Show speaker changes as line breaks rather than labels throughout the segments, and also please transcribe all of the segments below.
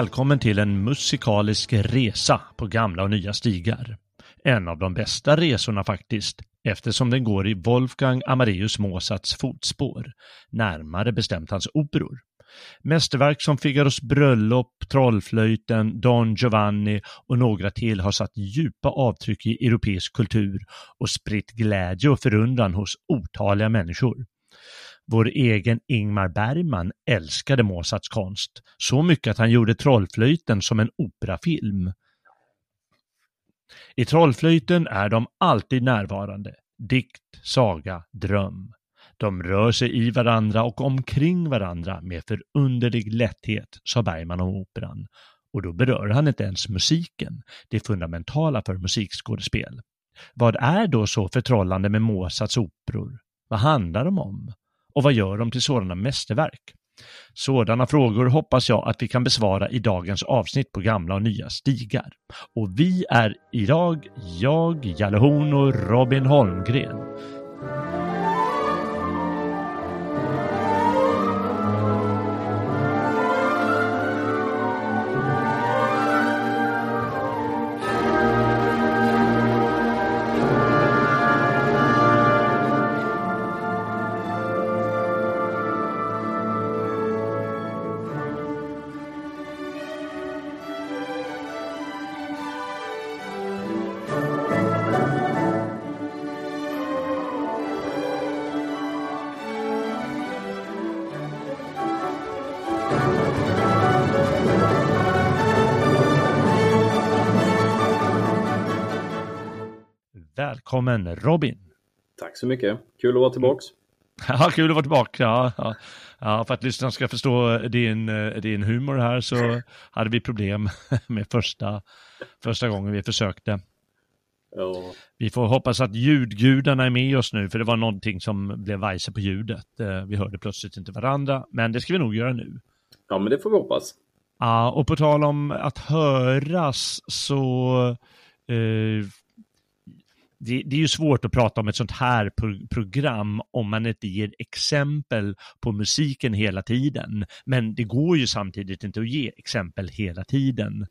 Välkommen till en musikalisk resa på gamla och nya stigar. En av de bästa resorna faktiskt, eftersom den går i Wolfgang Amadeus Mozarts fotspår, närmare bestämt hans operor. Mästerverk som Figaros bröllop, Trollflöjten, Don Giovanni och några till har satt djupa avtryck i europeisk kultur och spritt glädje och förundran hos otaliga människor. Vår egen Ingmar Bergman älskade Mozarts konst, så mycket att han gjorde Trollflöjten som en operafilm. I Trollflöjten är de alltid närvarande, dikt, saga, dröm. De rör sig i varandra och omkring varandra med förunderlig lätthet, sa Bergman om operan. Och då berör han inte ens musiken, det fundamentala för musikskådespel. Vad är då så förtrollande med Mozarts operor? Vad handlar de om? Och vad gör de till sådana mästerverk? Sådana frågor hoppas jag att vi kan besvara i dagens avsnitt på gamla och nya stigar. Och vi är idag jag, Jalle Horn och Robin Holmgren. Välkommen Robin!
Tack så mycket. Kul att vara tillbaks.
Ja, kul att vara tillbaka. Ja, ja. ja för att lyssnarna ska förstå din, din humor här så hade vi problem med första, första gången vi försökte.
Ja.
Vi får hoppas att ljudgudarna är med oss nu, för det var någonting som blev vajse på ljudet. Eh, Vi hörde plötsligt inte varandra, men det ska vi nog göra nu.
ja, men det får vi hoppas.
Ja, och på tal om att höras så eh, det, det är ju svårt att prata om ett sånt här pro program om man inte ger exempel på musiken hela tiden. Men det går ju samtidigt inte att ge exempel hela tiden.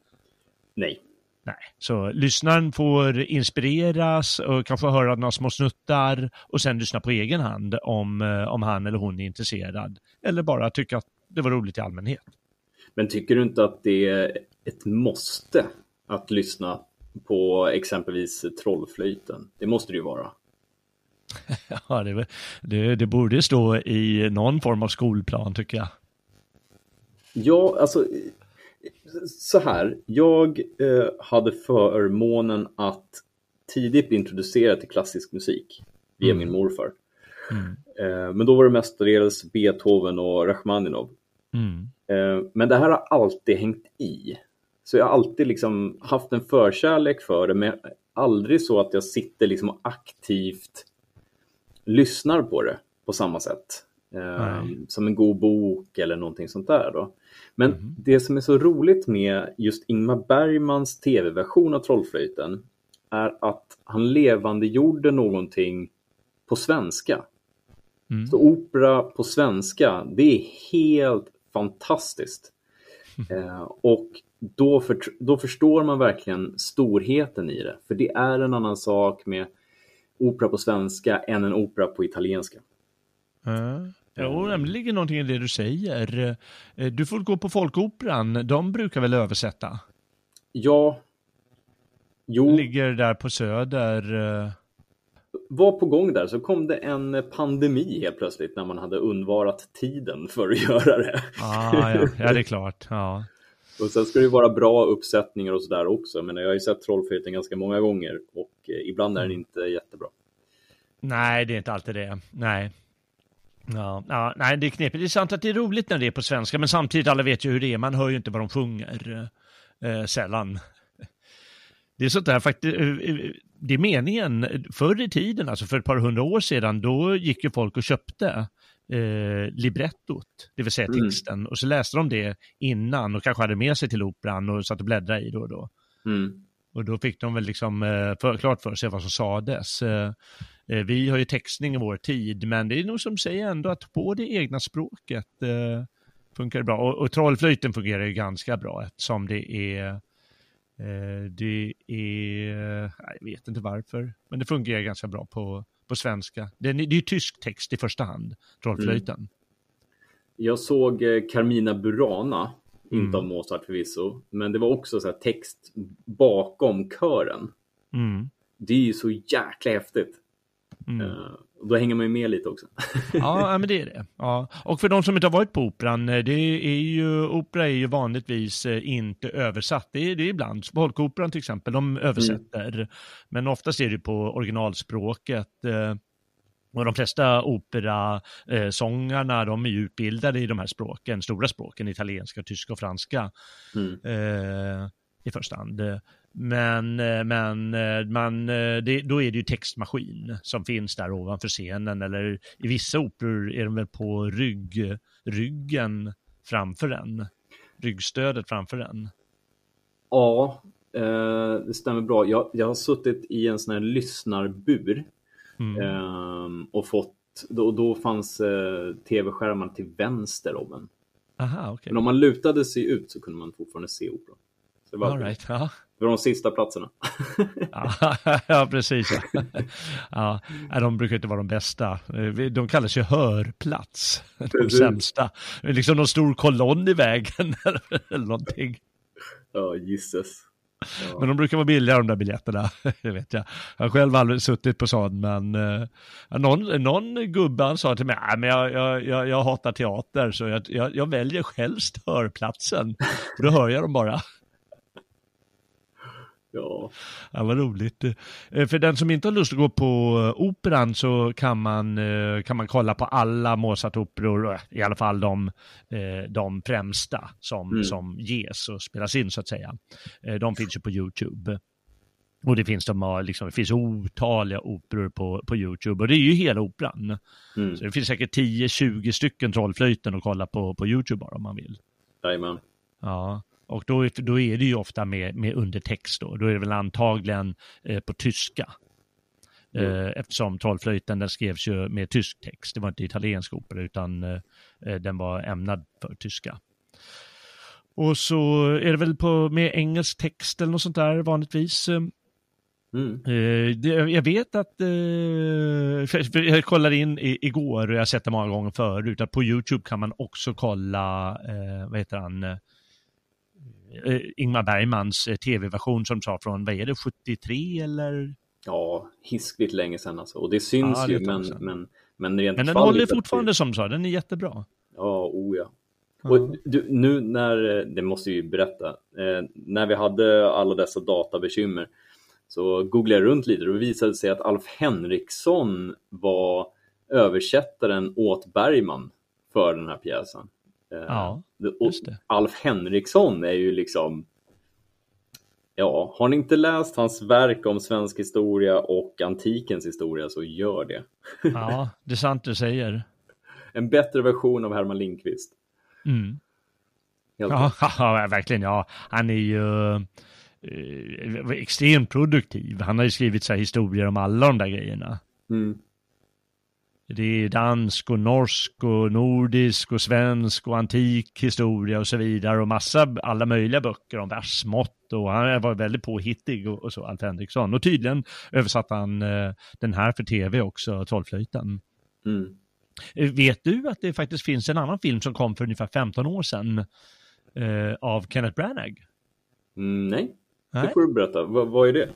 Nej.
Nej, så lyssnaren får inspireras och kan få höra några små snuttar och sen lyssna på egen hand om, eh, om han eller hon är intresserad. Eller bara tycka att det var roligt i allmänhet.
Men tycker du inte att det är ett måste att lyssna på exempelvis Trollflöjten? Det måste det ju vara.
Ja, det, det, det borde stå i någon form av skolplan tycker jag.
Ja, alltså så här. Jag eh, hade förmånen att tidigt bli introducerad till klassisk musik via min morfar.
Mm.
Eh, men då var det mestadels Beethoven och Rachmaninov.
Mm.
Eh, men det här har alltid hängt i. Så jag har alltid liksom haft en förkärlek för det, men aldrig så att jag sitter liksom och aktivt lyssnar på det på samma sätt. Eh, som en god bok eller någonting sånt där. Då. Men
Mhm.
det som är så roligt med just Ingmar Bergmans tv-version av Trollflöjten är att han levandegjorde någonting på svenska.
Mm.
Så opera på svenska, det är helt fantastiskt. Eh, och då, för, då förstår man verkligen storheten i det. För det är en annan sak med opera på svenska än en opera på italienska.
Uh. Jo, det ligger någonting i det du säger. Eh, du får gå på Folkoperan, de brukar väl översätta?
Ja. Jo.
Ligger där på Söder.
Var på gång där så kom det en pandemi helt plötsligt när man hade undvarat tiden för att göra det.
Ah, ja. ja, det är klart. Ja.
Och sen ska det vara bra uppsättningar och sådär också. Men jag har ju sett Trollflöjten ganska många gånger och eh, ibland är den mm. inte jättebra.
Nej, det är inte alltid det. Nej. Ja, ja, nej, det är knepigt. Det är sant att det är roligt när det är på svenska, men samtidigt, alla vet ju hur det är. Man hör ju inte vad de sjunger. Eh, sällan. Det är sånt där faktiskt, eh, eh, det är meningen. Förr i tiden, alltså för ett par hundra år sedan, då gick ju folk och köpte eh, librettot, det vill säga mm. texten, mm. och så läste de det innan och kanske hade med sig till operan och satt och bläddrade i då och då. Mm. Och då fick de väl liksom eh, för, klart för sig vad som sades. Eh, eh, vi har ju textning i vår tid, men det är nog som säger ändå att på det egna språket eh, funkar det bra. Och, och trollflöjten fungerar ju ganska bra eftersom det är det är, jag vet inte varför, men det fungerar ganska bra på, på svenska. Det är, det är tysk text i första hand, Trollflöjten. Mm.
Jag såg eh, Carmina Burana, mm. inte av Mozart förvisso, men det var också så text bakom kören. Mm. Det är ju så jäkla häftigt. Mm. Uh, då hänger man ju med lite också.
ja, men det är det. Ja. Och för de som inte har varit på operan, eh, det är ju, opera är ju vanligtvis eh, inte översatt. Det är, det är ibland, Folkoperan till exempel, de översätter. Mm. Men oftast är det på originalspråket. Och de flesta operasångarna, de är utbildade i de här språken, stora språken, italienska, tyska och franska. Mm. Eh, I första hand. Men, eh, men eh, man, eh, det, då är det ju textmaskin som finns där ovanför scenen eller i vissa operor är de väl på rygg, ryggen framför den. Ryggstödet framför den.
Ja, det stämmer bra. Jag, jag har suttit i en sån här lyssnarbur mm. och fått, då, då fanns tv-skärmar till vänster om en.
Aha, okay.
Men om man lutade sig ut så kunde man fortfarande se operan.
Så det var, All right, ja.
det var de sista platserna.
ja, precis. Ja. Ja, de brukar inte vara de bästa. De kallas ju hörplats. De sämsta. Liksom någon stor kolonn i vägen eller någonting.
Ja, gisses.
Ja. Men de brukar vara billiga de där biljetterna, det vet jag. Jag har själv aldrig suttit på sån, men uh, någon, någon gubbe sa till mig, äh, men jag, jag, jag, jag hatar teater så jag, jag, jag väljer själv hörplatsen. Då hör jag dem bara.
Ja.
ja, vad roligt. Eh, för den som inte har lust att gå på eh, operan så kan man, eh, kan man kolla på alla Mozart-operor, i alla fall de, de främsta som, mm. som ges och spelas in så att säga. De finns ju på YouTube. Och det finns, de liksom, det finns otaliga operor på, på YouTube och det är ju hela operan. Mm. Så det finns säkert 10-20 stycken Trollflöjten att kolla på, på YouTube bara om man vill.
Jajamän.
Ja. Och då, då är det ju ofta med, med undertext då. Då är det väl antagligen eh, på tyska. Mm. Eh, eftersom Trollflöjten den skrevs ju med tysk text. Det var inte italiensk opera utan eh, eh, den var ämnad för tyska. Och så är det väl på, med engelsk text eller något sånt där vanligtvis. Eh, mm. Jag vet att, jag kollade in igår och jag har sett det många gånger förut, att på YouTube kan man också kolla, vad heter han, eh, Ingmar Bergmans eh, tv-version som sa från, vad är det, 73 eller?
Ja, hiskligt länge sedan alltså. Och det syns ja, det ju, men, men, men rent
Men den håller fortfarande som sa, den är jättebra.
Ja, o ja. Och du, nu när, eh, det måste vi ju berätta, eh, när vi hade alla dessa databekymmer så googlade jag runt lite och det visade sig att Alf Henriksson var översättaren åt Bergman för den här pjäsen.
Eh, ja,
just det. Alf Henriksson är ju liksom Ja, har ni inte läst hans verk om svensk historia och antikens historia så gör det.
Ja, det är sant du säger.
En bättre version av Herman Lindqvist.
Mm. Ja, ja, verkligen. Ja, han är ju eh, extremt produktiv. Han har ju skrivit så här historier om alla de där grejerna. Mm. Det är dansk och norsk och nordisk och svensk och antik historia och så vidare och massa, alla möjliga böcker om versmått och han var väldigt påhittig och, och så, Alf Henriksson. Och tydligen översatte han eh, den här för tv också, Trollflöjten.
Mm.
Eh, Vet du att det faktiskt finns en annan film som kom för ungefär 15 år sedan eh, av Kenneth Branagh?
Mm, nej, det får du berätta. Va, vad är det?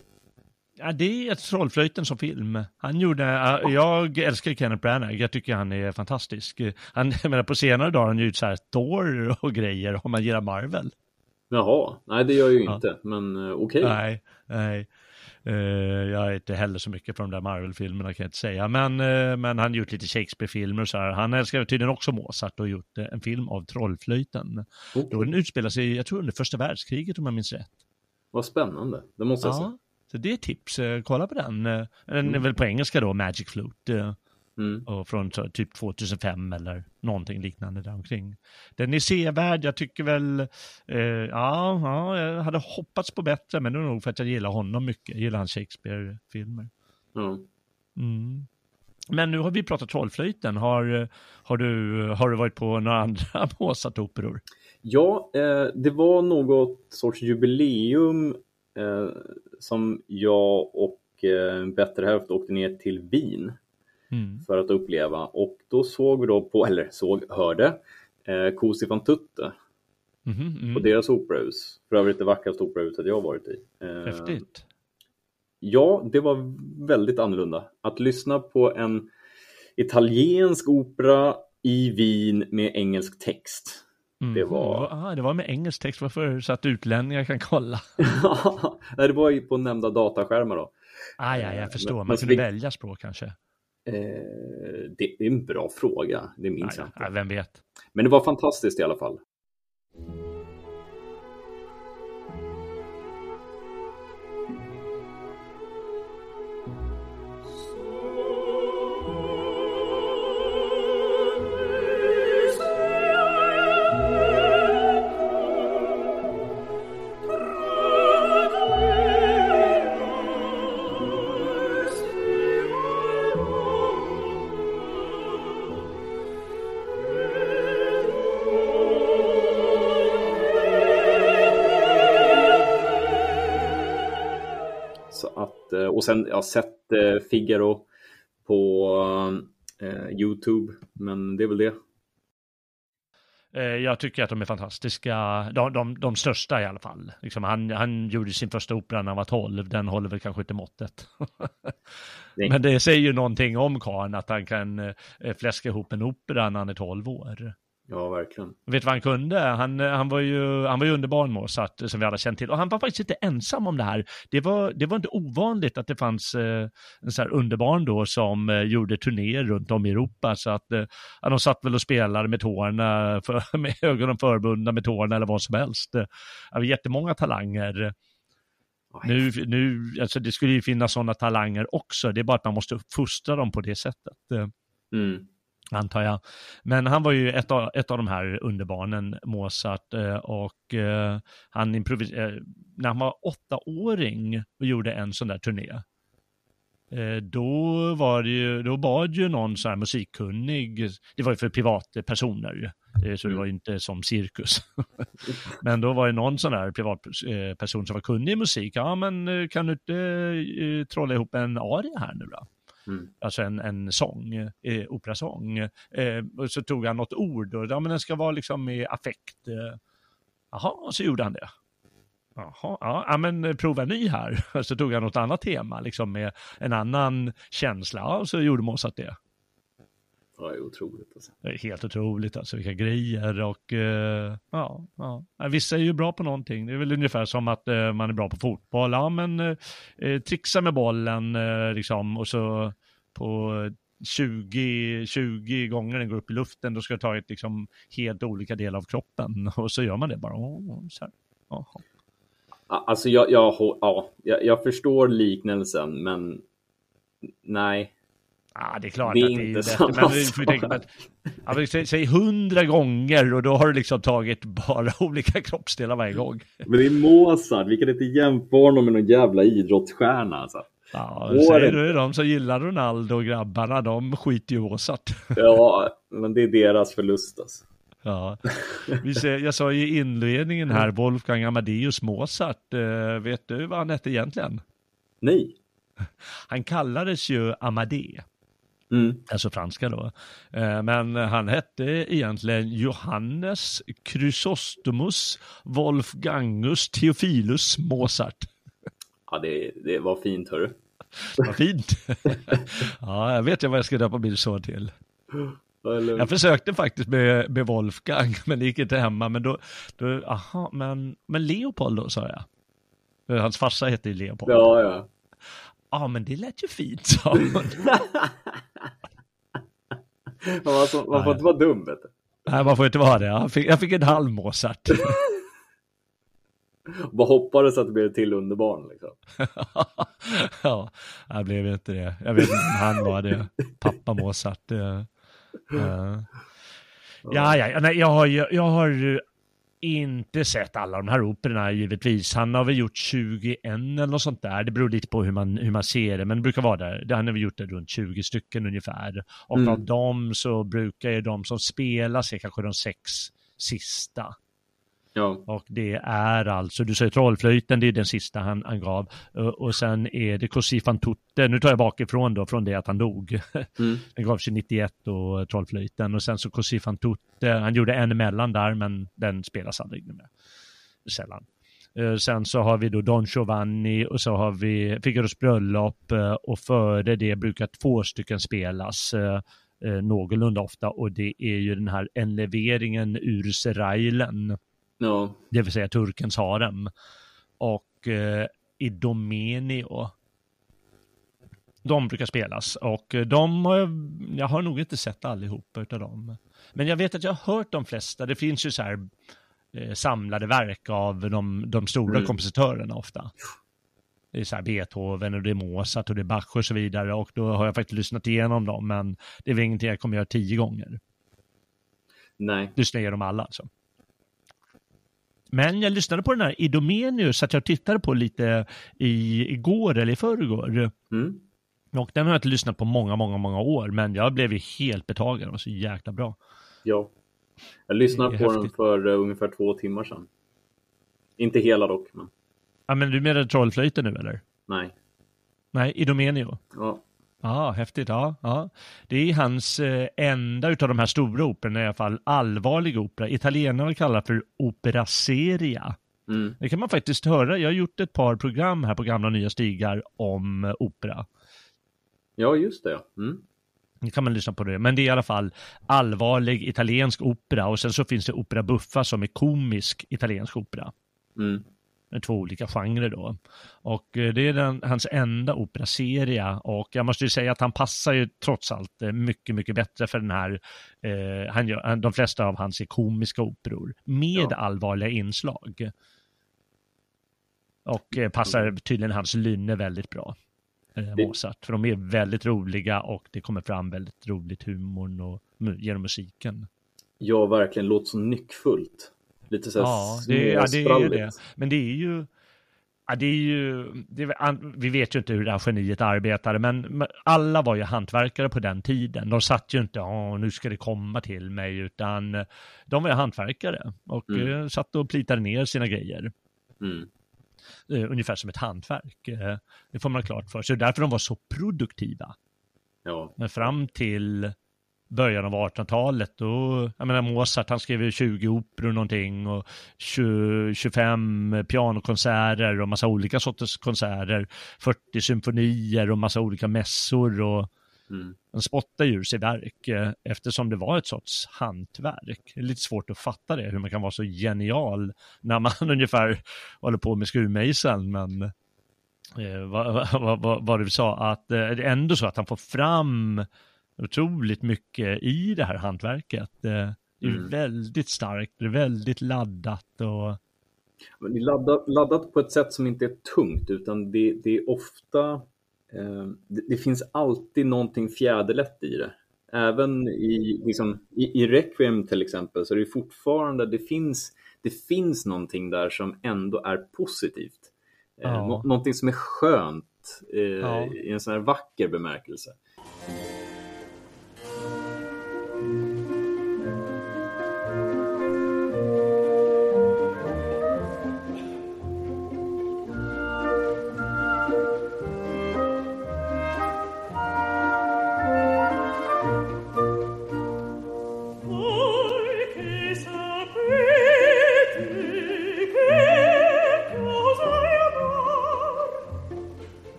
Ja, det är Trollflöjten som film. Han gjorde, ja, jag älskar Kenneth Branagh, jag tycker han är fantastisk. Han, jag menar på senare dagar har han gjort så här Thor och grejer om man gillar Marvel.
Jaha, nej det gör jag ju
Ja.
inte, men eh, okej.
Nej, nej. Eh, jag är inte heller så mycket på de där Marvel-filmerna kan jag inte säga. Men, eh, men han har gjort lite Shakespeare-filmer och så här. Han älskar tydligen också Mozart och gjort eh, en film av Trollflöjten.
Okej.
Då den utspelar sig, jag tror under första världskriget om jag minns rätt.
Vad spännande, det måste jag säga.
Så det är tips. Eh, Kolla på den. Eh, Den är väl på engelska då, Magic Flute. eh,
Mm.
Och från typ 2005 eller någonting liknande där omkring. Den är sevärd, jag tycker väl, eh, ja, ja, jag hade hoppats på bättre, men det är nog för att jag gillar honom mycket, jag gillar hans Shakespeare-filmer.
Ja.
Mm. Men nu har vi pratat Trollflöjten, har, har, du, har du varit på några andra Mozart-operor?
Ja, eh, det var något sorts jubileum eh, som jag och eh, bättre hälft åkte ner till Wien
Mm.
för att uppleva och då såg vi då på, eller såg, hörde eh, Cosi van Tutte
Mhm, mm.
på deras operahus. För övrigt det vackraste operahuset jag varit i. Eh,
Häftigt.
Ja, det var väldigt annorlunda. Att lyssna på en italiensk opera i Wien med engelsk text.
Mm.
det var-
Ah, det var med engelsk text, varför? Så att utlänningar kan kolla.
Nej, det var ju på nämnda dataskärmar då.
Ah, ja, jag förstår,
Men-
man
men
kunde
vi-
välja språk kanske.
Eh, det, är en bra fråga, det minns
Ja,
jag
ja,
inte.
vem vet.
Men det var fantastiskt i alla fall. Och sen, jag har sett eh, Figaro på eh, Youtube, men det är väl det.
Eh, Jag tycker att de är fantastiska, de, de, de största i alla fall. Liksom han, han gjorde sin första opera när han var 12, den håller väl kanske inte måttet. Men det säger ju någonting om karln, att han kan eh, fläska ihop en opera när han är 12 år.
Ja, verkligen.
Vet du vad han kunde? Han, eh, han, var ju, han var ju underbar Mozart, som vi alla känner till. Och han var faktiskt inte ensam om det här. Det var, det var inte ovanligt att det fanns eh, en sån här underbarn då som eh, gjorde turnéer runt om i Europa. Så att eh, de satt väl och spelade med tårna, för, med ögonen förbundna med tårna eller vad som helst. Det var jättemånga talanger. Nu, nu, alltså det skulle ju finnas sådana talanger också. Det är bara att man måste fostra dem på det sättet.
Mm
antar jag. Men han var ju ett av, ett av de här underbarnen, Mozart, eh, och eh, han improviserade, eh, när han var åttaåring och gjorde en sån där turné, då var det ju, då bad ju någon så här musikkunnig, det var ju för privatpersoner, så det var ju inte som cirkus. men då var det någon sån där privatperson som var kunnig i musik, ja men kan du inte trolla ihop en aria här nu då?
Mm.
alltså en, en sång, eh, operasång. Eh, och så tog han något ord och ja, men den ska vara liksom med affekt. Eh, jaha, och så gjorde han det. Jaha, ja, ja, men prova ny här. Och så tog han något annat tema, liksom med en annan känsla. Och så gjorde Mozart det.
Ja, det är otroligt. Alltså.
Det är helt otroligt alltså, vilka grejer och eh, ja, ja. Vissa är ju bra på någonting. Det är väl ungefär som att eh, man är bra på fotboll. Ja, men eh, eh, trixa med bollen eh, liksom och så på 20, 20 gånger den går upp i luften, då ska jag ta ett liksom helt olika del av kroppen och så gör man det bara. Oh, så här.
Ja, Alltså, jag, jag, ja, jag, jag förstår liknelsen, men nej.
Ja, det är klart
Det är
att det är bättre, men du får ju tänka på att, ja, säg, säg hundra gånger och då har du liksom tagit bara olika kroppsdelar varje gång.
Men det är Mozart, vi kan inte jämföra honom med någon jävla idrottsstjärna. Alltså.
Ja,
Går
säger du de som gillar Ronaldo och grabbarna, de skiter ju Mozart.
Ja, men det är deras förlust alltså.
Ja. Vi ser, jag sa i inledningen här, Wolfgang Amadeus Mozart, eh, vet du vad han hette egentligen?
Nej.
Han kallades ju Amadé,
Mm.
alltså franska då. Eh, Men han hette egentligen Johannes Chrysostomus Wolfgangus Theophilus Mozart.
Ja, det, det var fint hörru.
Vad fint. Ja, jag vet ju vad jag ska döpa min son till. Jag försökte faktiskt med, med Wolfgang, men det gick inte hemma. Men då, då aha, men, men Leopold då, sa jag. För Hans farsa hette ju Leopold. Ja,
ja, ja.
men det lät ju fint, sa hon.
Man, alltså, man får inte vara dum vet du.
Nej, man får inte vara det. Jag fick, jag fick en halv Mozart.
Bara hoppades att det blev till underbarn liksom.
ja, det blev inte det. Jag vet inte om han var det. Pappa Mozart. eh, eh. Ja, ja, nej, jag har jag har inte sett alla de här operorna givetvis. Han har väl gjort 21 eller något sånt där. Det beror lite på hur man, hur man ser det, men det brukar vara där. Det- Han har väl gjort det runt 20 stycken ungefär. Och
Mm.
av dem så brukar ju de som spelas är kanske de sex sista.
Ja,
Och det är alltså, du säger trollflöjten, det är den sista han, han gav. Och, sen är det Così fan tutte, nu tar jag bakifrån då, från det att han dog.
mm.
Den gavs ju 91 och trollflöjten. Och sen så Così fan tutte, han gjorde en emellan där, men den spelas aldrig mer. Sällan. Eh, Sen så har vi då Don Giovanni och så har vi Figaros bröllop eh, och före det brukar två stycken spelas eh, någorlunda ofta och det är ju den här enleveringen ur Serailen
ja.
det vill säga turkens harem. Och eh, Idomeneo. De brukar spelas och eh, de har jag, jag har nog inte sett allihopa utav dem. Men jag vet att jag har hört de flesta. Det finns ju så här eh, samlade verk av de, de stora
Mm.
kompositörerna ofta. Det är så här Beethoven och det är Mozart och det är Bach och så vidare och då har jag faktiskt lyssnat igenom dem men det är väl ingenting jag kommer göra tio gånger.
Nej.
Lyssna igenom alla alltså. Men jag lyssnade på den här Idomenius, att jag tittade på lite i, igår eller i förrgår.
Mm.
Och den har jag inte lyssnat på många, många, många år, men jag blev ju helt betagen. Den var så jäkla bra.
Ja. Jag lyssnade på den
häftigt.
för uh, ungefär två timmar sedan. Inte hela dock, men
Ja, men du menar trollflöjten nu eller?
nej.
Nej, Idomenio.
Ja.
Ja, häftigt. Ja, ja. Det är hans eh, enda utav de här stora operorna i alla fall, allvarlig opera. Italienarna kallar för opera seria.
Mm.
Det kan man faktiskt höra. Jag har gjort ett par program här på gamla nya stigar om eh, opera.
ja, just det. Mm.
Nu kan man lyssna på det. Men det är i alla fall allvarlig italiensk opera och sen så finns det opera buffa som är komisk italiensk opera.
Mm.
Två olika genrer då. Och eh, det är den, hans enda operaserie och jag måste ju säga att han passar ju trots allt eh, mycket, mycket bättre för den här, eh, han gör, de flesta av hans är komiska operor med
Ja.
allvarliga inslag. Och eh, passar tydligen hans lynne väldigt bra. Eh, Mozart, för de är väldigt roliga och det kommer fram väldigt roligt humorn och genom musiken.
Ja, verkligen. Låter så nyckfullt. Lite så här
Ja, det, ja, det är det. Men det är ju... Ja, det är ju det vi vet ju inte hur det här geniet arbetade, men alla var ju hantverkare på den tiden. De satt ju inte, nu ska det komma till mig, utan eh, de var ju hantverkare och
Mm.
eh, satt och plitade ner sina grejer.
Mm.
Eh, ungefär som ett hantverk. Det får man klart för sig. Därför de var så produktiva.
Ja.
Men fram till början av 1800-talet, då, jag menar Mozart, han skrev ju 20 operor någonting och 20, 25 pianokonserter och massa olika sorters konserter, 40 symfonier och massa olika mässor och
Mm.
han spottar ur sig verk eh, eftersom det var ett sorts hantverk. Det är lite svårt att fatta det, hur man kan vara så genial när man ungefär håller på med skruvmejseln, men eh, vad, vad, vad, vad du sa, att eh, det är ändå så att han får fram otroligt mycket i det här hantverket. Det är
Mm.
väldigt starkt, det är väldigt laddat och
det är laddat, laddat på ett sätt som inte är tungt, utan det, det är ofta... Eh, det, det finns alltid någonting fjäderlätt i det. Även i, liksom, i, i Requiem till exempel, så är det fortfarande... Det finns, det finns någonting där som ändå är positivt. Eh,
Ja.
nå- någonting som är skönt eh,
Ja.
i en sån här vacker bemärkelse.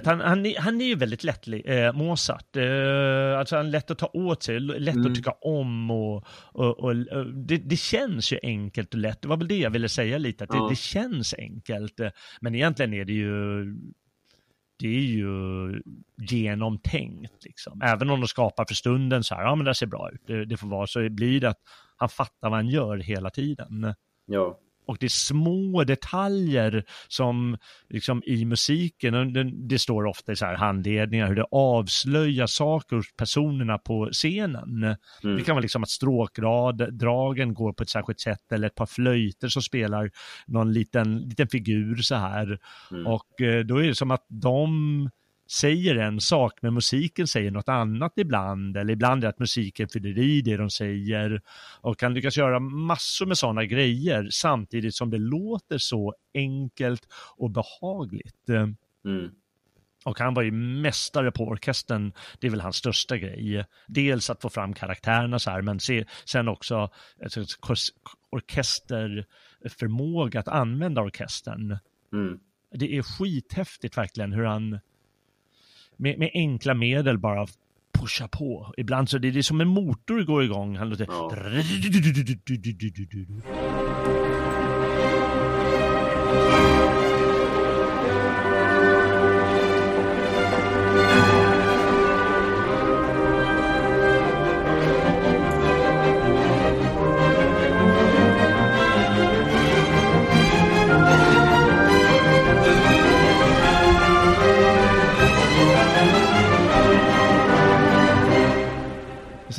Rätt. Han, han, han är ju väldigt lättlig, eh, Mozart. Eh, alltså han är lätt att ta åt sig, lätt
Mm.
att tycka om och, och, och eh, det, det känns ju enkelt och lätt. Det var väl det jag ville säga lite, att
Ja.
det, det känns enkelt. Men egentligen är det ju det är ju genomtänkt liksom. Även om de skapar för stunden så här, ja men det ser bra ut, det, det får vara, så blir det att han fattar vad han gör hela tiden.
Ja,
Och det är små detaljer som liksom i musiken, det står ofta i så här handledningar hur det avslöjar saker hos personerna på scenen.
Mm.
Det kan vara liksom att stråkdragen går på ett särskilt sätt eller ett par flöjter som spelar någon liten, liten figur så här.
Mm.
Och eh, då är det som att de säger en sak men musiken säger något annat ibland eller ibland är att musiken fyller i det de säger och kan lyckas göra massor med sådana grejer samtidigt som det låter så enkelt och behagligt. Eh,
mm.
Och han var ju mästare på orkestern, det är väl hans största grej. Dels att få fram karaktärerna så här, men se, sen också alltså, orkesterförmåga att använda orkestern.
Mm.
Det är skithäftigt verkligen hur han med, med enkla medel bara pushar på. Ibland så det, det är som en motor går igång. Han låter...
Ja.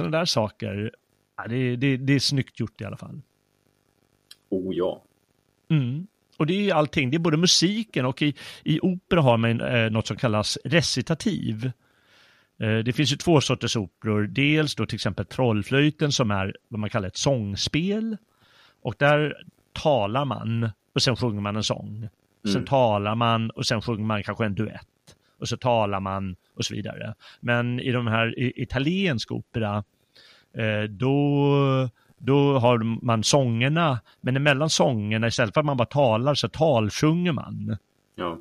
Sådana där saker, ja, det, det, det är snyggt gjort i alla fall.
Oh ja.
Mm. Och det är ju allting, det är både musiken och i, i opera har man eh, något som kallas recitativ. Eh, det finns ju två sorters operor, dels då till exempel Trollflöjten som är vad man kallar ett sångspel. Och där talar man och sen sjunger man en sång. Sen
Mm.
talar man och sen sjunger man kanske en duett. Och så talar man och så vidare. Men i de här i, italiensk opera, eh, då, då har man sångerna, men emellan sångerna, istället för att man bara talar så talsjunger man.
Ja.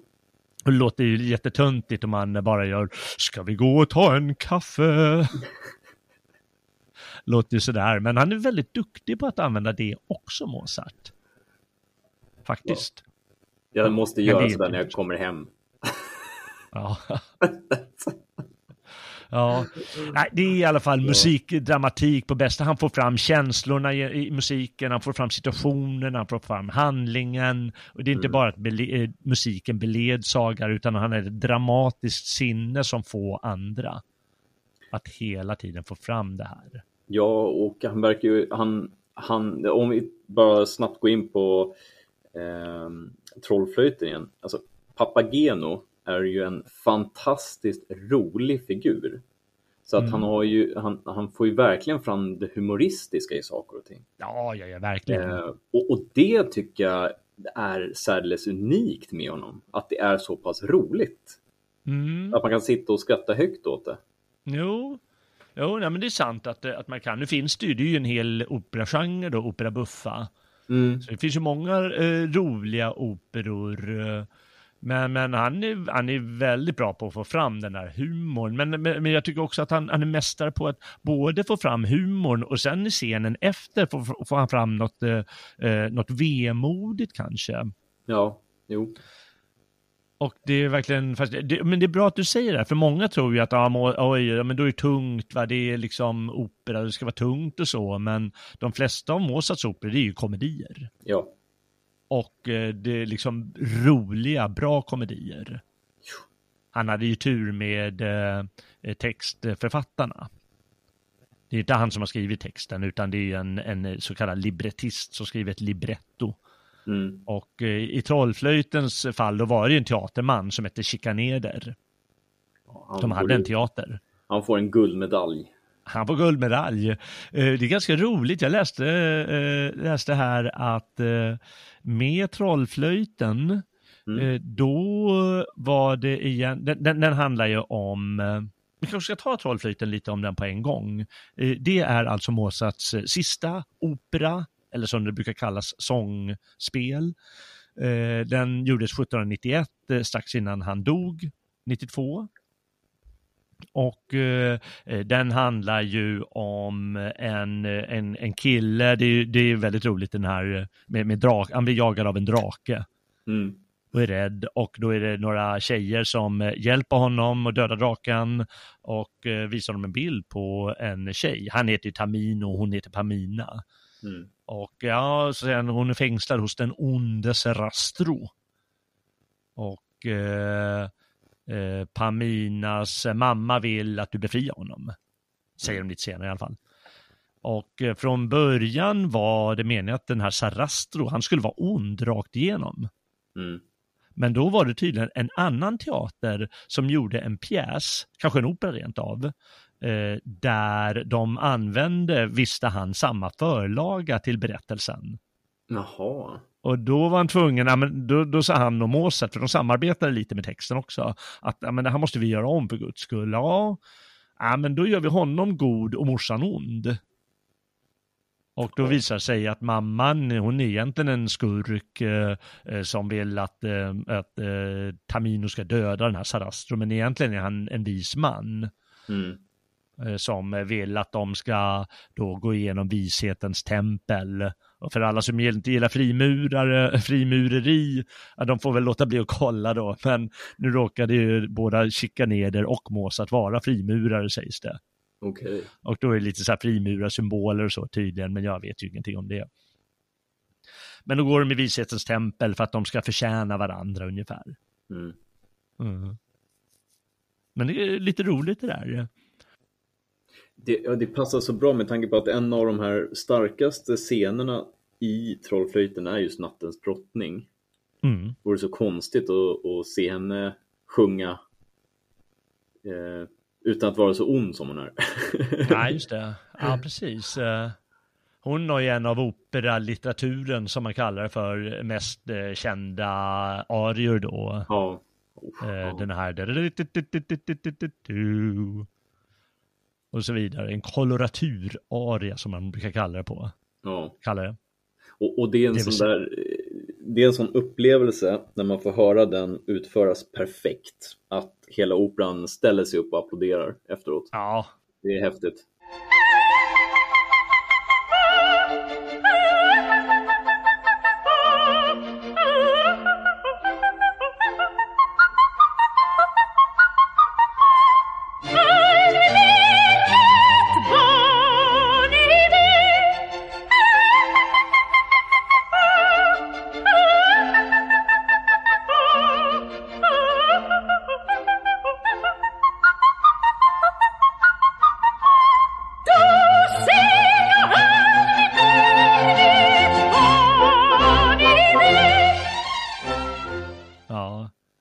Och det låter ju jättetöntigt om man bara gör Ska vi gå och ta en kaffe? låter ju sådär, men han är väldigt duktig på att använda det också, Mozart. Faktiskt.
Jag måste göra sådär när jag kommer hem.
Ja. ja. Nej, det är i alla fall musik, dramatik på bästa. Han får fram känslorna i, musiken, han får fram situationen, han får fram handlingen. Och det är inte
Mm.
bara att bele, eh, musiken beledsagar, utan han har ett dramatiskt sinne som få andra. Att hela tiden få fram det här.
Ja, och han verkar ju, han, han, om vi bara snabbt går in på eh, Trollflöjten igen. Alltså, Papageno är ju en fantastiskt rolig figur. Så att
Mm.
han, har ju, han, han får ju verkligen fram det humoristiska i saker och ting.
Ja, ja, ja, verkligen.
Eh, och, och det tycker jag är särdeles unikt med honom. Att det är så pass roligt.
Mm.
Att man kan sitta och skratta högt åt det.
Jo, jo nej, men det är sant att, att man kan. Nu finns det ju, det är ju en hel operagenre då, opera buffa.
Mm.
Så det finns ju många eh, roliga operor. Eh, men men han, är, han är väldigt bra på att få fram den här humorn. Men, men, men jag tycker också att han, han är mästare på att både få fram humorn och sen i scenen efter får, får han fram något, eh, eh, något vemodigt kanske.
Ja, jo.
Och det är verkligen, fast det, men det är bra att du säger det, för många tror ju att ah, må, oj, ja, men då är det tungt, va? det är liksom opera, det ska vara tungt och så, men de flesta av Mozarts operor är ju komedier.
Ja.
Och eh, det är liksom roliga, bra komedier. Han hade ju tur med eh, textförfattarna. Det är inte han som har skrivit texten utan det är en, en så kallad librettist som skriver ett libretto.
Mm.
Och eh, i Trollflöjtens fall då var det ju en teaterman som hette Chikaneder.
Han
De hade en teater.
Han får en guldmedalj.
Han får guldmedalj. Eh, Det är ganska roligt. Jag läste, eh, läste här att eh, med Trollflöjten,
Mm.
eh, då var det igen, den, den, den handlar ju om, eh, vi kanske ska ta Trollflöjten lite om den på en gång. Eh, Det är alltså Mozarts sista opera, eller som det brukar kallas, sångspel. Den gjordes 1791, eh, strax innan han dog, 92. Och eh, eh, den handlar ju om en, en, en kille, det är, det är väldigt roligt den här eh, med, med drak, han blir jagad av en drake
Mm.
och är rädd och då är det några tjejer som eh, hjälper honom att döda draken och eh, visar honom en bild på en tjej. Han heter Tamino och hon heter Pamina.
Mm.
Och ja, så han, hon är fängslad hos den onde Serastro. Och eh, eh, Paminas mamma vill att du befriar honom. Säger de lite senare i alla fall. Och eh, från början var det meningen att den här Sarastro, han skulle vara ond rakt igenom.
Mm.
Men då var det tydligen en annan teater som gjorde en pjäs, kanske en opera rent av, eh, där de använde, visste han, samma förlaga till berättelsen.
Jaha.
Och då var han tvungen, ja, men då, då sa han och Mozart, för de samarbetade lite med texten också, att ja, men det här måste vi göra om för guds skull. Ja, ja men då gör vi honom god och morsan ond. Och då visar det sig att mamman, hon är egentligen en skurk eh, eh, som vill att, eh, att eh, Tamino ska döda den här Sarastro, men egentligen är han en vis man
Mm.
eh, som vill att de ska då gå igenom vishetens tempel. Och för alla som inte gillar frimurare, frimureri, de får väl låta bli att kolla då. Men nu råkade ju båda Chikaneder och Mozart vara frimurare sägs det.
Okej.
Och då är det lite så här frimurarsymboler och så tydligen, men jag vet ju ingenting om det. Men då går de i vishetens tempel för att de ska förtjäna varandra ungefär.
Mm.
Mm. Men det är lite roligt det där.
Det, ja, det passar så bra med tanke på att en av de här starkaste scenerna i Trollflöjten är just Nattens drottning.
Mm.
Det vore så konstigt att, att se henne sjunga eh, utan att vara så ond som hon är.
Ja, just det. Ja, precis. Eh, Hon har ju en av operalitteraturen, som man kallar det för, mest eh, kända arior då.
ja. Ja.
Den här... Och så vidare. En koloratuраria som man brukar kalla det på.
ja.
Kalla det.
Och, och det är en
Det
sån där det är en sån upplevelse när man får höra den utföras perfekt att hela operan ställer sig upp och applåderar efteråt.
Ja,
Det är häftigt.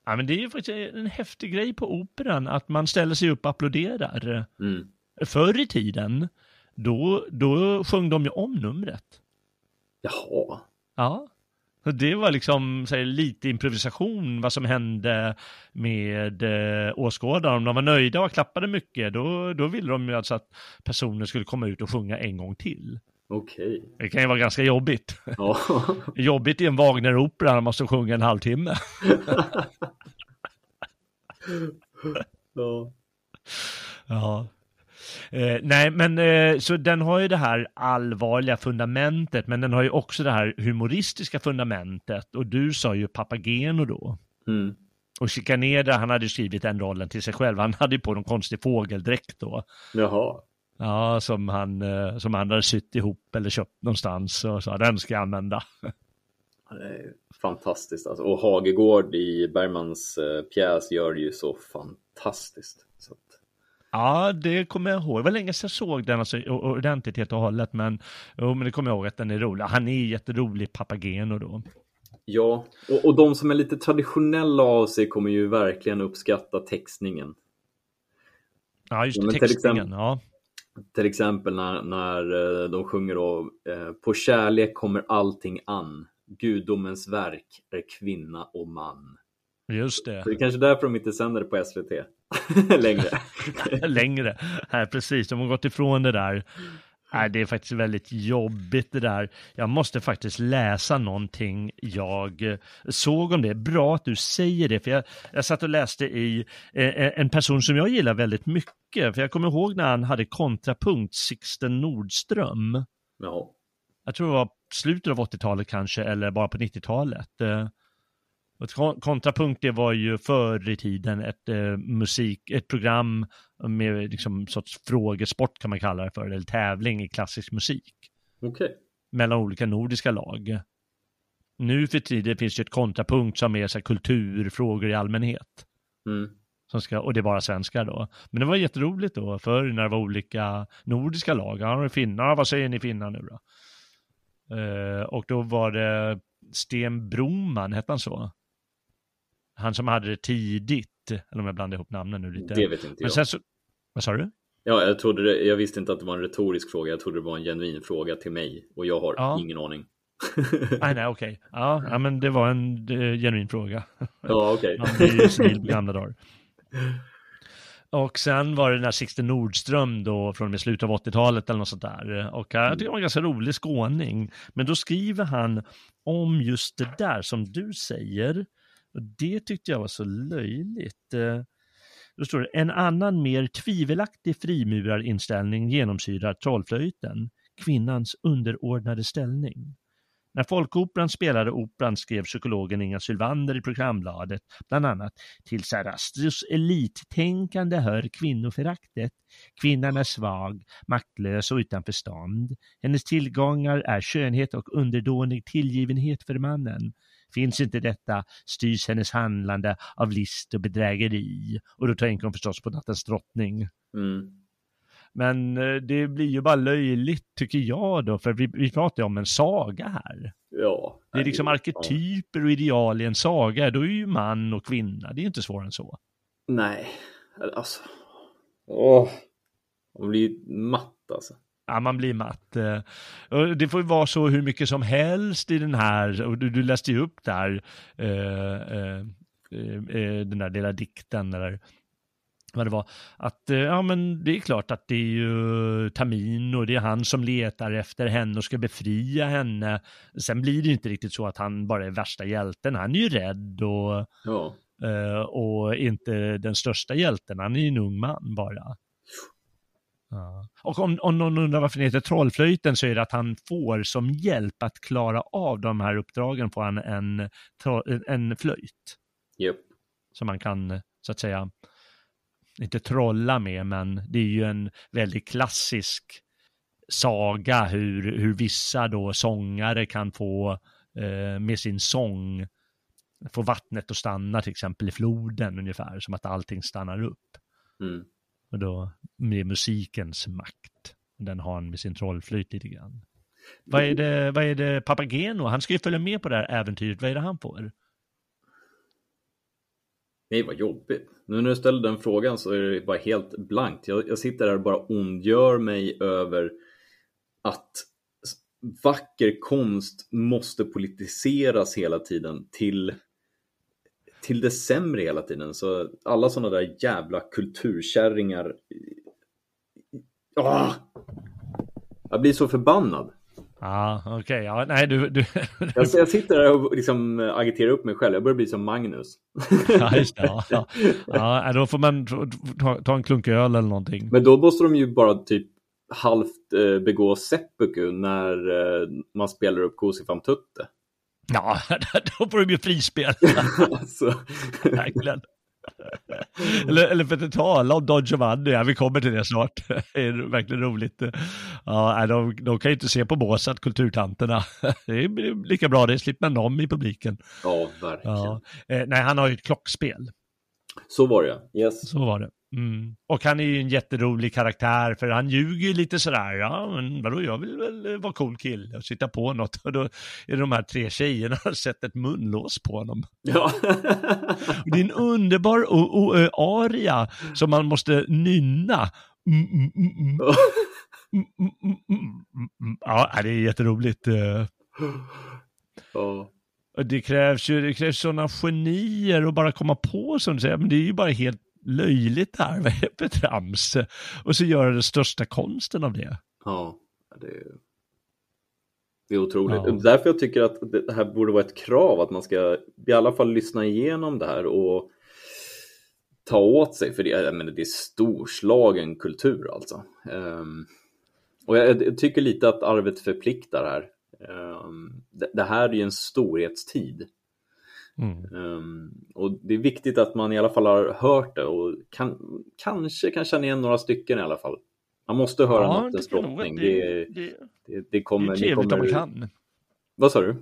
Ja. Men det är ju faktiskt en häftig grej på operan att man ställer sig upp och applåderar.
Mm.
Förr i tiden, då, då sjöng de ju om numret.
Jaha.
Ja. Så det var liksom här, lite improvisation vad som hände med eh, åskådare. Om de var nöjda och klappade mycket, då, då ville de ju alltså att personen skulle komma ut och sjunga en gång till.
Okej.
Det kan ju vara ganska jobbigt.
Ja.
jobbigt i en Wagner-opera när man måste sjunga en halvtimme.
ja.
Ja. Eh, nej, men eh, så den har ju det här allvarliga fundamentet, men den har ju också det här humoristiska fundamentet. Och du sa ju Papageno då.
Mm.
Och Chicaneda, han hade skrivit den rollen till sig själv. Han hade ju på någon konstig fågeldräkt då.
Jaha.
Ja, som han, eh, som han hade sytt ihop eller köpt någonstans och sa den ska jag använda.
Fantastiskt alltså. Och Hagegård i Bergmans eh, pjäs gör det ju så fantastiskt. Så att,
Ja, det kommer jag ihåg. Det var länge sedan jag såg den alltså, ordentligt helt och hållet, men, jo, men det kommer jag ihåg att den är rolig. Han är jätterolig, Papageno då.
ja, och, och de som är lite traditionella av sig kommer ju verkligen uppskatta textningen.
Ja, just det, textningen.
exempel-
Ja.
Till exempel när, när eh, de sjunger då eh, På kärlek kommer allting an Gudomens verk är kvinna och man.
Just det.
Så det är kanske därför de inte sänder det på SVT längre.
längre. Nej, precis. De har gått ifrån det där. Nej, det är faktiskt väldigt jobbigt det där. Jag måste faktiskt läsa någonting jag eh, såg om det. Bra att du säger det, för jag, jag satt och läste i eh, en person som jag gillar väldigt mycket. För jag kommer ihåg när han hade kontrapunkt, Sixten Nordström.
Ja.
Jag tror det var slutet av 80-talet kanske, eller bara på 90-talet. Eh, och Kontrapunkt, det var ju förr i tiden ett eh, musik, ett program med liksom sorts frågesport kan man kalla det för, eller tävling i klassisk musik
Okej.
mellan olika nordiska lag. Nu för tiden finns det ett kontrapunkt som är så här, kulturfrågor i allmänhet.
Mm.
Som ska, och det är bara svenskar då. Men det var jätteroligt då, förr när det var olika nordiska lag. Ja, finnar, vad säger ni finnar nu då? Eh, och då var det Sten Broman, hette han så? Han som hade det tidigt, eller om jag blandar ihop namnen nu lite.
Det vet inte
Men
jag.
så, vad sa du?
Ja, jag, trodde det, jag visste inte att det var en retorisk fråga. Jag trodde det var en genuin fråga till mig och jag har
Ja.
ingen aning.
Nej, nej, okej. Ja, ja, men det var en eh, genuin fråga.
ja, okej.
Man blir ju senil på gamla dagar. Och sen var det den där Sixten Nordström då från och med slutet av 80-talet eller något sånt där. Och jag tycker det var en ganska rolig skåning. Men då skriver han om just det där som du säger. Och det tyckte jag var så löjligt. Eh, då står det, en annan mer tvivelaktig frimurarinställning genomsyrar trollflöjten, kvinnans underordnade ställning. När Folkoperan spelade operan skrev psykologen Inga Sylvander i programbladet bland annat till Sarastros elittänkande hör kvinnoföraktet. Kvinnan är svag, maktlös och utanför stånd. Hennes tillgångar är skönhet och underdånig tillgivenhet för mannen. Finns inte detta styrs hennes handlande av list och bedrägeri. Och då tänker hon förstås på nattens drottning.
Mm.
Men eh, det blir ju bara löjligt tycker jag då, för vi, vi pratar ju om en saga här.
Ja.
Det är liksom
Ja.
arketyper och ideal i en saga, då är ju man och kvinna, det är ju inte svårare än så.
Nej, alltså. Åh. Man blir ju matt alltså.
Ja, man blir matt. Eh, Det får ju vara så hur mycket som helst i den här, och du, du läste ju upp där, eh, eh, den där lilla dikten, eller vad det var, att ja men det är klart att det är ju Tamin och det är han som letar efter henne och ska befria henne. Sen blir det inte riktigt så att han bara är värsta hjälten, han är ju rädd och,
Ja.
och inte den största hjälten, han är ju en ung man bara. Ja. Och om, om någon undrar varför det heter Trollflöjten så är det att han får som hjälp att klara av de här uppdragen får han en, en flöjt
Japp.
som man kan så att säga inte trolla med men det är ju en väldigt klassisk saga hur, hur vissa då sångare kan få eh, med sin sång få vattnet att stanna till exempel i floden ungefär som att allting stannar upp.
Mm.
Och då med musikens makt. Den har han med sin trollflöjt lite grann. Vad är det, vad är det Papageno? Han ska ju följa med på det här äventyret. Vad är det han får?
Nej, vad jobbigt. Nu när du ställer den frågan så är det bara helt blankt. Jag, jag sitter där och bara ondgör mig över att vacker konst måste politiseras hela tiden till, till det sämre hela tiden. Så alla sådana där jävla kulturkärringar. Ah! Jag blir så förbannad.
Ja, okej. Ja, nej, du... du
Jag, jag sitter där och liksom agiterar upp mig själv. Jag börjar bli som Magnus.
ja, just det. Ja, ja. ja, då får man ta, ta en klunk öl eller någonting.
Men då måste de ju bara typ halvt eh, begå seppuku när eh, man spelar upp Kosifam Tutte.
Ja, då får de ju frispel.
alltså,
Verkligen. eller, eller för att inte tala om Don Giovanni, ja, vi kommer till det snart. det är verkligen roligt. Ja, de, de kan ju inte se på Mozart, kulturtanterna. det är lika bra, det slipper man dem i publiken.
Ja, verkligen.
Ja. Eh, nej, han har ju ett klockspel.
Så var det. Yes.
Så var det. Mm. Och han är ju en jätterolig karaktär för han ljuger ju lite sådär, ja men vadå jag vill väl eh, vara cool kille och sitta på något och då är det de här tre tjejerna som har sett ett munlås på honom.
Ja.
Det är en underbar aria som man måste nynna. Mm, mm. Ja, det är jätteroligt. eh.
ja.
Det krävs ju det krävs sådana genier att bara komma på som du säger, men det är ju bara helt löjligt det här, vad är det för trams? Och så göra den största konsten av det.
Ja, det är, det är otroligt.
Ja.
Därför jag tycker att det här borde vara ett krav att man ska i alla fall lyssna igenom det här och ta åt sig, för det, jag menar, det är storslagen kultur alltså. Ehm, och jag, jag tycker lite att arvet förpliktar här. Ehm, det, det här är ju en storhetstid.
Mm.
Ehm, och det är viktigt att man i alla fall har hört det och kan, kanske kan känna igen några stycken i alla fall. Man måste höra
Ja,
Nattens drottning. Det,
det,
det,
det,
det, det
är
kommer...
trevligt om man
kommer
kan.
vad sa du?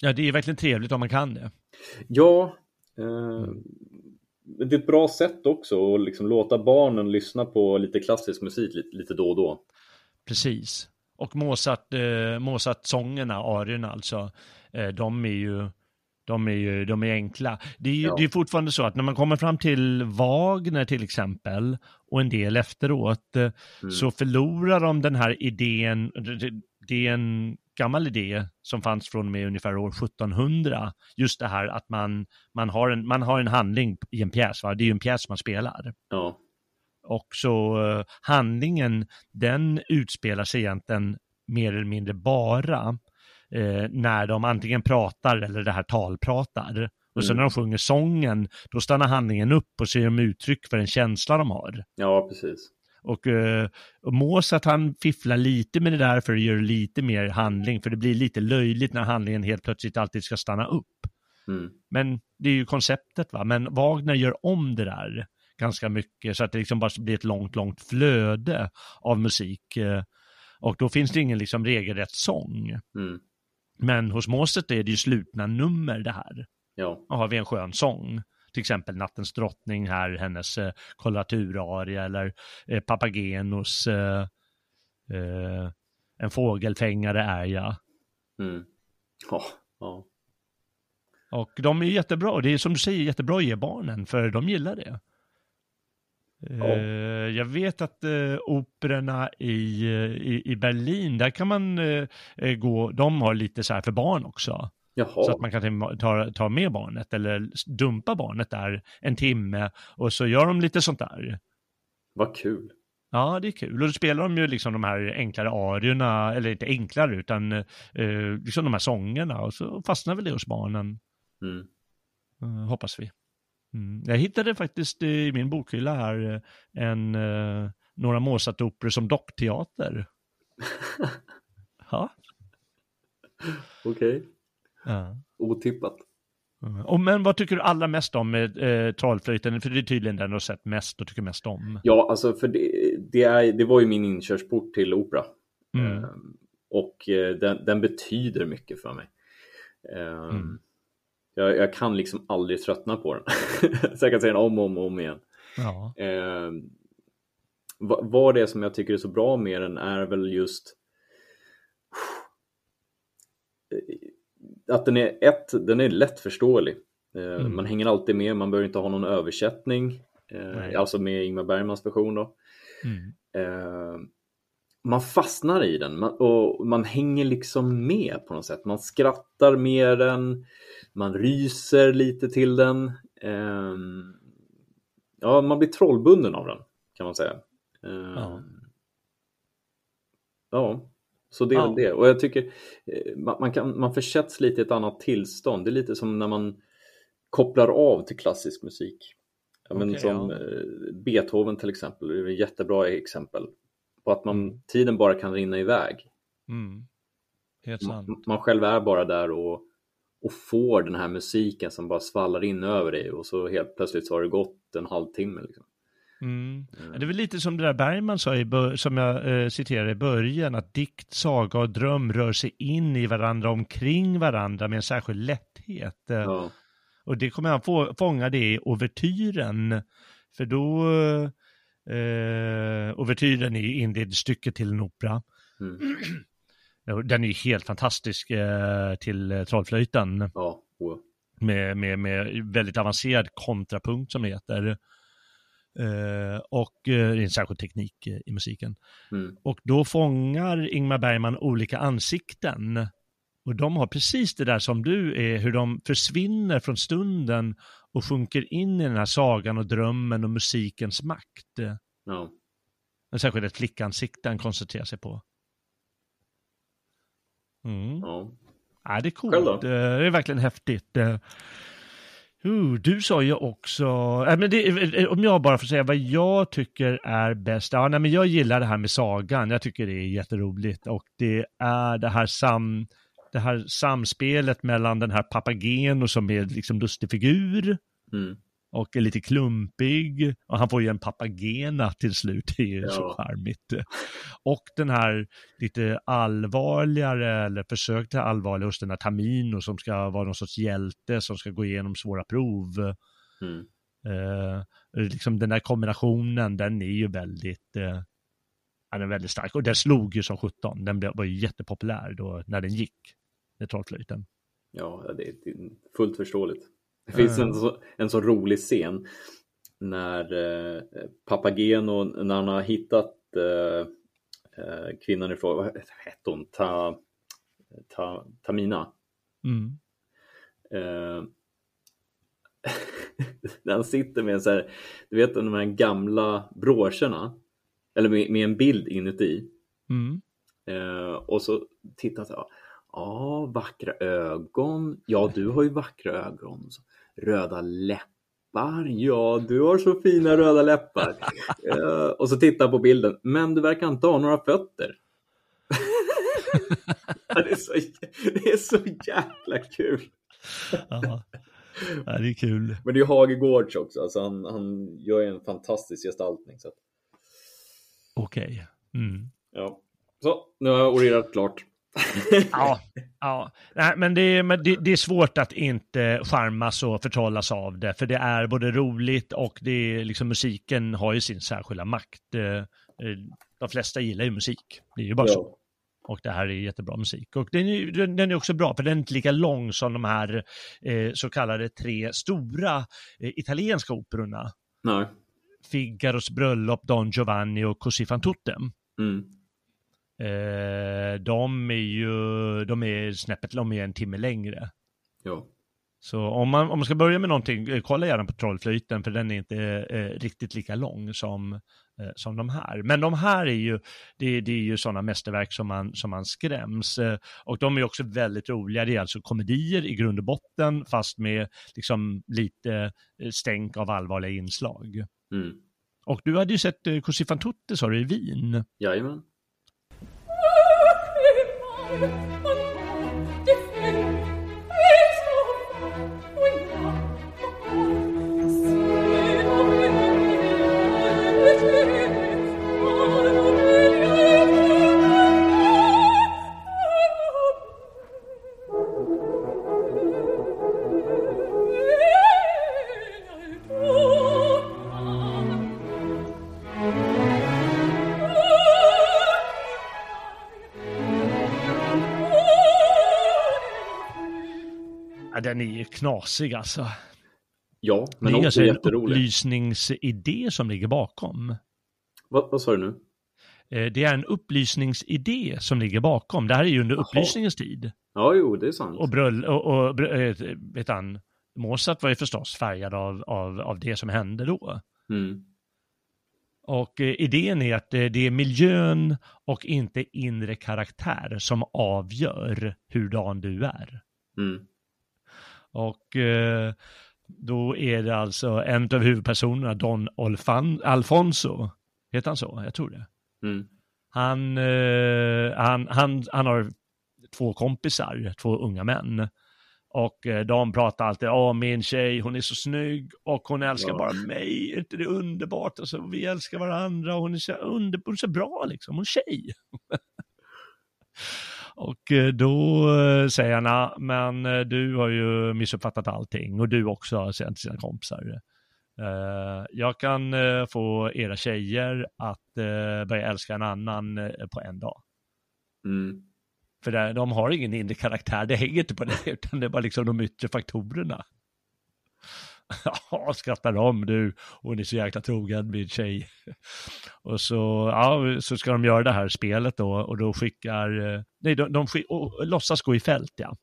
Ja, det är verkligen trevligt om man kan det.
Ja, eh, det är ett bra sätt också att liksom låta barnen lyssna på lite klassisk musik lite, lite då och då.
Precis. Och Mozart, eh, Mozart-sångerna, arierna alltså, eh, de är ju de är ju de är enkla. Det är ju
Ja.
det är fortfarande så att när man kommer fram till Wagner till exempel och en del efteråt eh, så förlorar de den här idén, det är en gammal idé som fanns från och med ungefär år 1700. Just det här att man, man, har, en, man har en handling i en pjäs, va? det är ju en pjäs man spelar.
Ja,
Och så eh, handlingen, den utspelar sig egentligen mer eller mindre bara eh, när de antingen pratar eller det här talpratar. Och sen
Mm.
när de sjunger sången, då stannar handlingen upp och ser de uttryck för en känsla de har.
ja precis.
Och, eh, och Mozart han fifflar lite med det där för att göra lite mer handling, för det blir lite löjligt när handlingen helt plötsligt alltid ska stanna upp.
Mm.
Men det är ju konceptet va, men Wagner gör om det där ganska mycket så att det liksom bara blir ett långt, långt flöde av musik. eh, Och då finns det ingen liksom regelrätt sång.
Mm.
Men hos Mozart är det ju slutna nummer det här.
Ja,
Då har vi en skön sång. Till exempel Nattens drottning här, hennes eh, kollaturaria eller eh, Papagenos eh, eh, En fågelfängare är jag.
mm. ja, ja.
Och de är jättebra, och det är som du säger jättebra att ge barnen, för de gillar det. Eh, Jag vet att eh, operorna i, eh, i, i Berlin, där kan man gå, de har lite så här för barn också.
Jaha,
Så att man kan ta, ta, med barnet eller dumpa barnet där en timme och så gör de lite sånt där.
vad kul.
Ja, det är kul. Och då spelar de ju liksom de här enklare arierna, eller inte enklare utan eh, liksom de här sångerna och så fastnar väl det hos barnen.
Mm.
Hoppas vi. Mm. Jag hittade faktiskt i min bokhylla här eh, en, eh, några Mozart-operor som dockteater. ja.
Okej,
ja.
otippat.
Mm. Och, men vad tycker du allra mest om med eh, Trollflöjten? För det är tydligen den du har sett mest och tycker mest om.
Ja, alltså för det, det, är, det var ju min inkörsport till opera.
Mm.
Ehm, och eh, den, den betyder mycket för mig. Ehm,
Mm.
Jag, jag kan liksom aldrig tröttna på den. Så jag kan säga den om och om, om igen.
Ja.
Ehm, vad, vad det är som jag tycker är så bra med den är väl just att den är ett, den är lättförståelig. Eh,
Mm.
Man hänger alltid med, man behöver inte ha någon översättning. Eh, alltså med Ingmar Bergmans version då.
Mm.
Man fastnar i den och man hänger liksom med på något sätt. Man skrattar med den, man ryser lite till den. Eh, ja, man blir trollbunden av den kan man säga. Eh,
Ja.
ja, så det är
Ja.
det. Och jag tycker eh, man, kan, man försätts lite i ett annat tillstånd. Det är lite som när man kopplar av till klassisk musik. Ja, men
Okej,
som
ja.
eh, Beethoven till exempel, det är ett jättebra exempel på att man,
Mm.
tiden bara kan rinna iväg.
Mm. Helt sant.
Man, man själv är bara där och, och får den här musiken som bara svallar in över dig och så helt plötsligt så har det gått en halvtimme. Liksom.
Mm. Det är väl lite som det där Bergman sa, i som jag eh, citerade i början, att dikt, saga och dröm rör sig in i varandra, omkring varandra med en särskild lätthet. Eh,
Ja.
Och det kommer han få, fånga det i ouvertyren, för då, eh, ouvertyren är ju inledningsstycket till en opera.
Mm.
Den är ju helt fantastisk eh, till eh, Trollflöjten.
Ja. Oh.
med, med, med väldigt avancerad kontrapunkt som det heter. Eh, och eh, det är en särskild teknik eh, i musiken.
Mm.
Och då fångar Ingmar Bergman olika ansikten. Och de har precis det där som du är, hur de försvinner från stunden och sjunker in i den här sagan och drömmen och musikens makt.
Ja.
Men särskilt ett flickansikte han koncentrerar sig på. Mm.
Ja.
Ja, det är coolt. Eh, Det är verkligen häftigt. Eh, uh, du sa ju också, äh, men det, eh, om jag bara får säga vad jag tycker är bäst. Ja, nej, men jag gillar det här med sagan. Jag tycker det är jätteroligt och det är det här sam, det här samspelet mellan den här Papageno som är liksom lustig figur
Mm.
och är lite klumpig. Och han får ju en papagena till slut, det är ju så
Ja.
charmigt. Och den här lite allvarligare, eller försök till allvarligare hos den här Tamino som ska vara någon sorts hjälte som ska gå igenom svåra prov.
Mm.
Eh, liksom den där kombinationen, den är ju väldigt, eh, den är väldigt stark. Och den slog ju som 17, den blev- var ju jättepopulär då när den gick, med Trollflöjten.
Ja, det är fullt förståeligt. Det finns en så, en så rolig scen när eh, Papageno, när han har hittat eh, eh, kvinnan ifrån, vad hette hon? Ta, ta, Tamina.
Mm.
Eh, han sitter med en så här, du vet de här gamla broscherna, eller med, med en bild inuti.
Mm.
Eh, och så tittar han så här, ja, vackra ögon. Ja, du har ju vackra ögon. Röda läppar. Ja, du har så fina röda läppar. eh, och så tittar på bilden, men du verkar inte ha några fötter. Det, är så, det är så jäkla kul.
Ja. det är kul.
Men det är Hage Gårds också, alltså han, han gör ju en fantastisk gestaltning.
Okej. Mm.
ja. Så, nu har jag orerat klart.
Ja, ja. Nej, men, det, är- men det, det är svårt att inte charmas och förtrollas av det, för det är både roligt och det är, liksom, musiken har ju sin särskilda makt. Eh, eh, De flesta gillar ju musik, det är ju bara
Ja.
så. Och det här är jättebra musik. Och den är, den är också bra, för den är inte lika lång som de här eh, så kallade tre stora eh, italienska operorna.
Nej.
Figaros bröllop, Don Giovanni och Così fan tutte.
Mm.
Eh, de är ju, de är snäppet, de är en timme längre.
Ja.
Så om man, om man ska börja med någonting, eh, kolla gärna på Trollflöjten för den är inte eh, riktigt lika lång som, eh, som de här. Men de här är ju, det, det är ju sådana mästerverk som man, som man skräms. Eh, och de är också väldigt roliga, det är alltså komedier i grund och botten fast med liksom lite eh, stänk av allvarliga inslag.
Mm.
Och du hade ju sett eh, Così fan tutte sa du i Wien.
Jajamän.
あ。Knasig alltså.
Ja, men
det är
också
alltså en
jätterolig.
upplysningsidé som ligger bakom.
Vad, vad sa du nu?
Eh, Det är en upplysningsidé som ligger bakom. Det här är ju under
Jaha.
upplysningens tid.
Ja, jo, det är sant.
Och, bröll, och, och eh, vet han, Mozart var ju förstås färgad av, av, av det som hände då.
Mm.
Och eh, idén är att det är miljön och inte inre karaktär som avgör hurdan du är.
Mm.
Och eh, då är det alltså en av huvudpersonerna, Don Olfan, Alfonso, heter han så? Jag tror det.
Mm.
Han, eh, han, han, han har två kompisar, två unga män. Och eh, de pratar alltid om min tjej, hon är så snygg och hon älskar
Ja.
bara mig. Är inte det underbart? Och så, vi älskar varandra och hon är så, under, hon är så bra liksom, hon är tjej. och eh, då eh, säger han, "Ja, men eh, du har ju missuppfattat allting och du också, säger han till sina kompisar. Jag kan få era tjejer att börja älska en annan på en dag.
Mm.
För de har ingen inre karaktär, det hänger inte på det, utan det är bara liksom de yttre faktorerna. Ja, skrattar de, du, hon är så jäkla trogen, min tjej. Och så, ja, så ska de göra det här spelet då, och då skickar, eh, nej, de, de skick, och, och låtsas gå i fält, ja.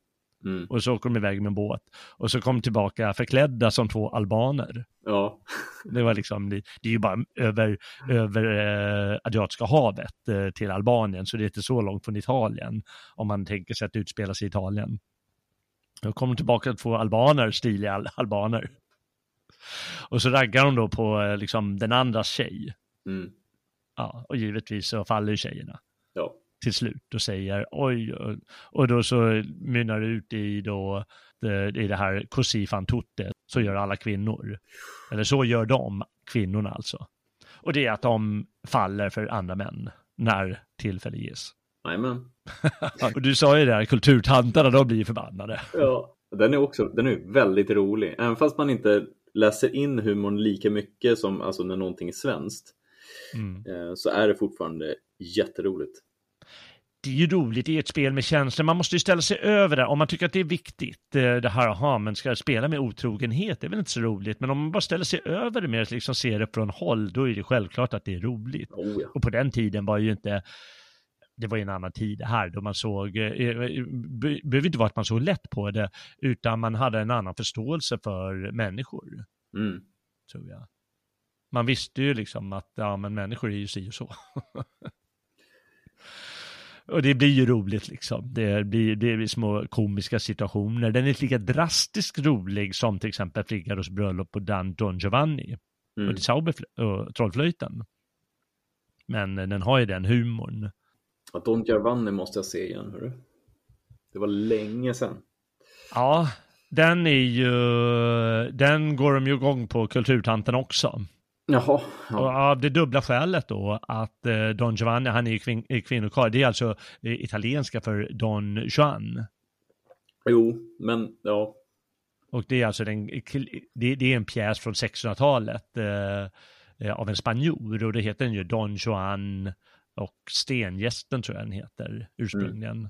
Mm.
Och så åker de iväg med en båt. Och så kom de tillbaka förklädda som två albaner.
Ja.
Det var liksom, det, det är ju bara över, över eh, Adriatiska havet eh, till Albanien, så det är inte så långt från Italien, om man tänker sig att det utspelar sig i Italien. Då kom de tillbaka två albaner, stiliga al- albaner. Och så raggar de då på eh, liksom den andras tjej.
Mm.
Ja, och givetvis så faller ju tjejerna
Ja.
till slut och säger oj, och, då så mynnar det ut i då det, i det här così fan tutte, så gör alla kvinnor. Eller så gör de, kvinnorna alltså. Och det är att de faller för andra män när tillfälle ges.
Jajamän.
och du sa ju det här, kulturtantarna, de blir förbannade.
Ja. Den är också den är väldigt rolig. Även fast man inte läser in humorn lika mycket som alltså, när någonting är svenskt.
Mm.
Eh, så är det fortfarande jätteroligt.
det är ju roligt i ett spel med känslor. Man måste ju ställa sig över det. Om man tycker att det är viktigt, eh, det här, aha, men ska jag spela med otrogenhet? Det är väl inte så roligt. Men om man bara ställer sig över det med att liksom se det från håll, då är det självklart att det är roligt.
Oh, ja.
Och på den tiden var ju inte, det var ju en annan tid det här, då man såg, eh, eh, be- behöver inte vara att man såg lätt på det, utan man hade en annan förståelse för människor,
Mm.
tror jag. Man visste ju liksom att, ja men människor är ju si och så. Och det blir ju roligt liksom. Det blir, det blir små komiska situationer. Den är inte lika drastiskt rolig som till exempel Figaros bröllop på Dan Don Giovanni
Mm.
och, Sauber- och Trollflöjten. Men eh, den har ju den humorn.
Ja, Don Giovanni måste jag se igen. Hörru. Det var länge sedan.
Ja, den är ju, den går de ju igång på Kulturtanten också.
Jaha.
Och
Ja.
av det dubbla skälet då att eh, Don Giovanni, han är ju kvin- kvinnokarl, det är alltså eh, italienska för Don Juan.
Jo, men ja.
Och det är alltså den, det, det är en pjäs från 1600-talet eh, eh, av en spanjor och det heter den ju Don Juan och Stengästen tror jag den heter ursprungligen.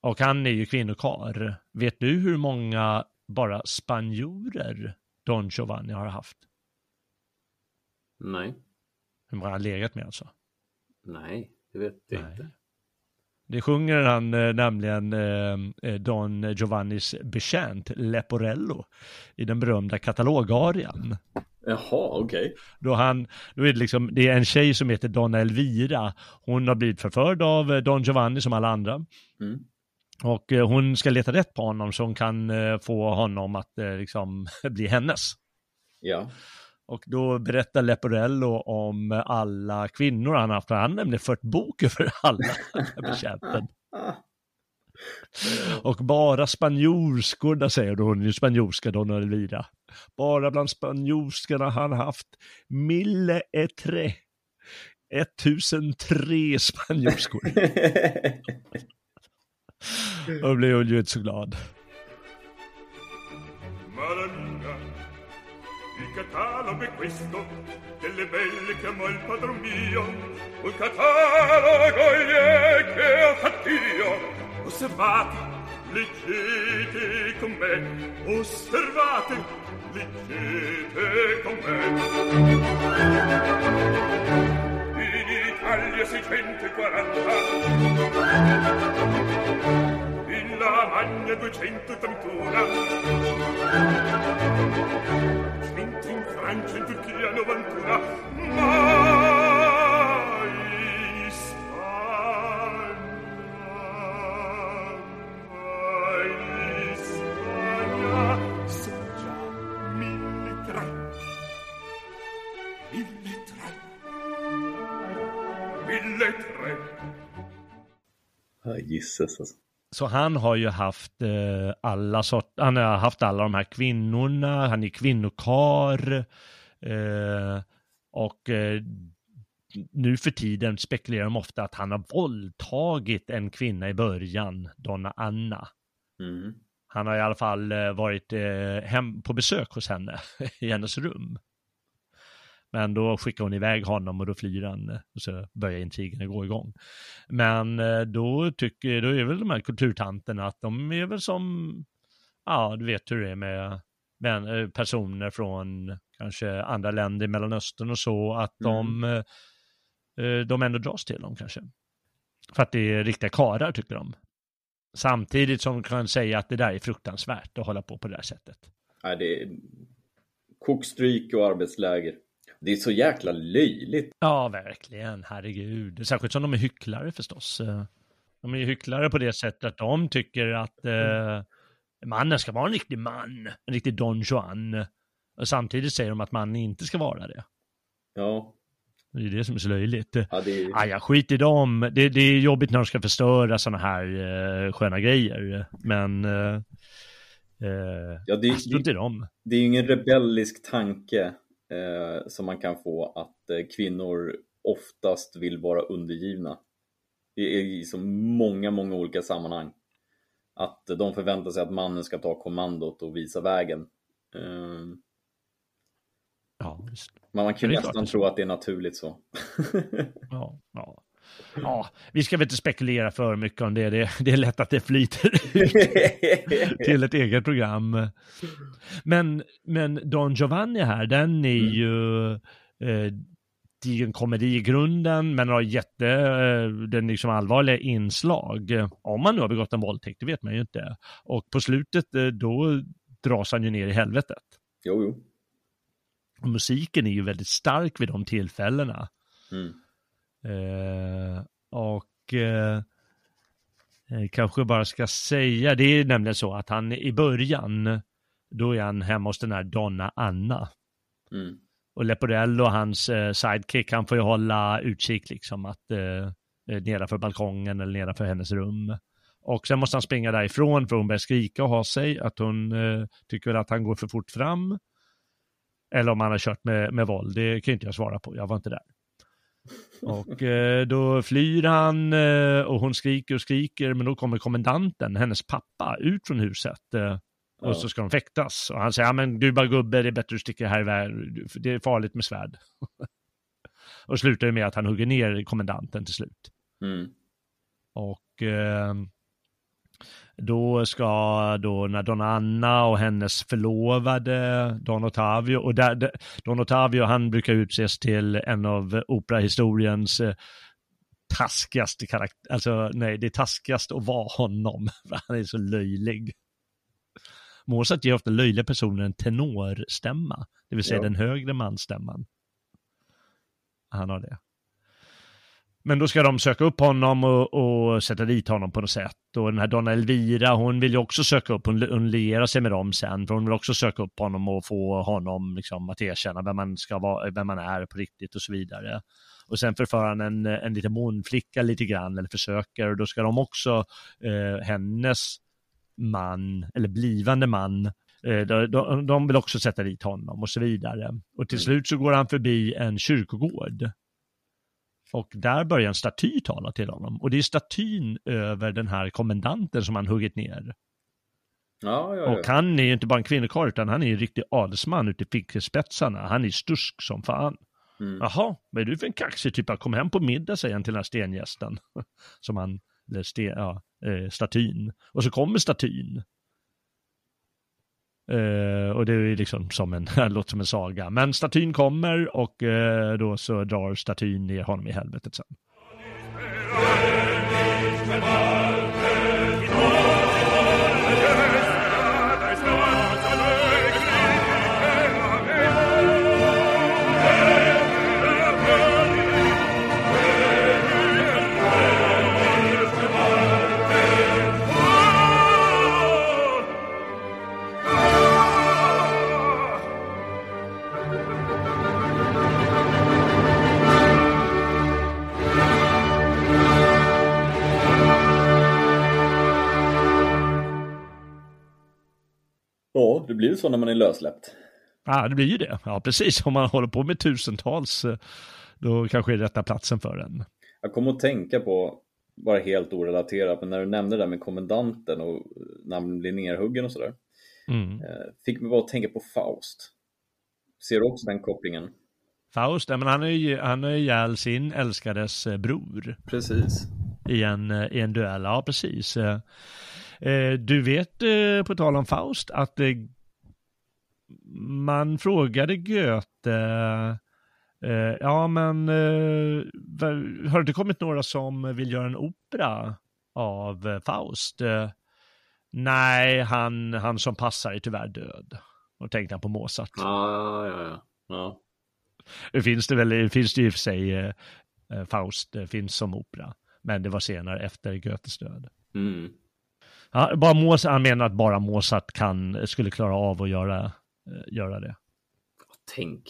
Och han är ju kvinnokar. Vet du hur många bara spanjorer Don Giovanni har haft?
Nej.
Hur många han legat med alltså?
Nej, det vet jag
Nej.
inte.
Det sjunger han eh, nämligen eh, eh, Don Giovannis betjänt Leporello i den berömda katalogarian.
Jaha, okej.
Då, han, då är det liksom, det är en tjej som heter Donna Elvira. Hon har blivit förförd av eh, Don Giovanni som alla andra.
Mm.
Och eh, hon ska leta rätt på honom så hon kan eh, få honom att liksom bli hennes.
Ja.
Och då berättar Leporello om alla kvinnor han haft. Han har nämligen fört bok över alla betjänten. Och bara spanjorskorna, säger hon, ju spanjorska Donna Elvira. Bara bland spanjorskorna har han haft mille et tre. 1003 spanjorskor. Då blev hon ju inte så glad.
Malamina, il catalogo è questo delle belle che amò il padron mio. Un catalogo è che ho fatto io. Osservate, leggete con me. Osservate, leggete con me. In Italia 640 in Lavagna 231 Mentre in Francia in Turchia 91 Ma
gisses alltså.
Så han har ju haft eh, alla sort, han har haft alla de här kvinnorna, han är kvinnokar. Eh, och eh, nu för tiden spekulerar de ofta att han har våldtagit en kvinna i början, Donna Anna.
Mm.
Han har i alla fall eh, varit eh, hem på besök hos henne i hennes rum. Men då skickar hon iväg honom och då flyr han eh, och så börjar intrigen gå igång. Men eh, då tycker, då är väl de här kulturtanterna att de är väl som, ja du vet hur det är med men, eh, personer från kanske andra länder i Mellanöstern och så, att de, eh, eh, de ändå dras till dem kanske. För att det är riktiga karar tycker de. Samtidigt som de kan säga att det där är fruktansvärt att hålla på på det här sättet.
Nej, det är kokstryk och arbetsläger. Det är så jäkla löjligt.
Ja, verkligen. Herregud. Särskilt som de är hycklare förstås. Eh, De är ju hycklare på det sättet att de tycker att eh, mannen ska vara en riktig man, en riktig Don Juan. Och samtidigt säger de att mannen inte ska vara det.
Ja,
Det är det som är så löjligt.
ja det är...
Ah, ja, skit i dem. Det, det är jobbigt när de ska förstöra sådana här eh, sköna grejer. Men eh, eh,
Ja, det,
strunt i dem.
det är ju ingen rebellisk tanke eh, som man kan få att eh, kvinnor oftast vill vara undergivna. Är i så många, många olika sammanhang. Att de förväntar sig att mannen ska ta kommandot och visa vägen. Eh,
Ja,
men man kan
klart
nästan
är
tro att det är naturligt så.
Ja, ja. Ja, vi ska väl inte spekulera för mycket om det. Det, det är lätt att det flyter ut till ett eget program. Men, men Don Giovanni här, den är
Mm.
ju... Eh, det är ju en komedi i grunden, men har jätte, eh, den liksom allvarliga inslag. Om man nu har begått en våldtäkt, det vet man ju inte. Och på slutet, eh, då dras han ju ner i helvetet.
Jo, jo.
Och musiken är ju väldigt stark vid de tillfällena.
Mm.
Eh, och eh, eh, kanske bara ska säga, det är nämligen så att han i början, då är han hemma hos den här Donna Anna.
Mm.
Och Leporello, hans eh, sidekick, han får ju hålla utkik liksom att eh, eh, nedanför balkongen eller nedanför hennes rum. Och sen måste han springa därifrån för hon börjar skrika och ha sig, att hon eh, tycker att han går för fort fram. Eller om han har kört med, med våld, det kan inte jag svara på, jag var inte där. Och eh, då flyr han eh, och hon skriker och skriker, men då kommer kommendanten, hennes pappa, ut från huset. Eh, och
Ja.
så ska de fäktas. Och han säger, ja men du bara gubbe, det är bättre att du sticker här iväg, det är farligt med svärd. och slutar med att han hugger ner kommendanten till slut.
Mm.
Och eh, då ska då när Donna Anna och hennes förlovade Don Ottavio, och där, där, Don Ottavio han brukar utses till en av operahistoriens eh, taskigaste karaktär, alltså nej, det är taskigast att vara honom, för han är så löjlig. Mozart ger ofta löjliga personer en tenorstämma, det vill säga
Ja.
den högre mansstämman. Han har det. Men då ska de söka upp honom och, och sätta dit honom på något sätt. Och den här Donna Elvira, hon vill ju också söka upp, hon, hon lierar sig med dem sen, för hon vill också söka upp honom och få honom liksom, att erkänna vem man, ska vara, vem man är på riktigt och så vidare. Och sen förför han en, en liten månflicka lite grann, eller försöker, och då ska de också, eh, hennes man, eller blivande man, eh, de, de, de vill också sätta dit honom och så vidare. Och till slut så går han förbi en kyrkogård. Och där börjar en staty tala till honom. Och det är statyn över den här kommendanten som han huggit ner.
Ja, ja, ja.
Och han är ju inte bara en kvinnokarl utan han är ju en riktig adelsman ute i fickespetsarna. Han är stursk som fan.
Mm.
Jaha, vad är du för en kaxig typ? Kom hem på middag, säger han till den här stengästen. Som han, eller sten, ja, eh, statyn. Och så kommer statyn. Uh, och det är ju liksom som en, låter som en saga. Men statyn kommer och uh, då så drar statyn ner honom i helvetet sen.
blir så när man är lösläppt.
Ja, det blir ju det. Ja, precis. Om man håller på med tusentals, eh, då kanske är rätta platsen för en.
Jag kommer att tänka på, bara helt orelaterat, men när du nämnde det där med kommendanten och när han blir nerhuggen och sådär.
Mm.
Eh, Fick mig bara att tänka på Faust. Ser du också den kopplingen?
Faust, ja, men han är ju han är ihjäl sin älskades eh, bror
Precis.
i en, eh, i en duell. Ja, precis. Eh, Du vet, eh, på tal om Faust, att eh, man frågade Goethe, ja men har det kommit några som vill göra en opera av Faust? Nej, han, han som passar är tyvärr död. Och tänkte han på Mozart.
Ja, ja, ja. ja.
Det finns det väl, det finns det i och för sig, Faust finns som opera. Men det var senare efter Goethes död.
Mm.
Ja, bara Mozart, han menar att bara Mozart kan, skulle klara av att göra, eh, göra det.
Tänk.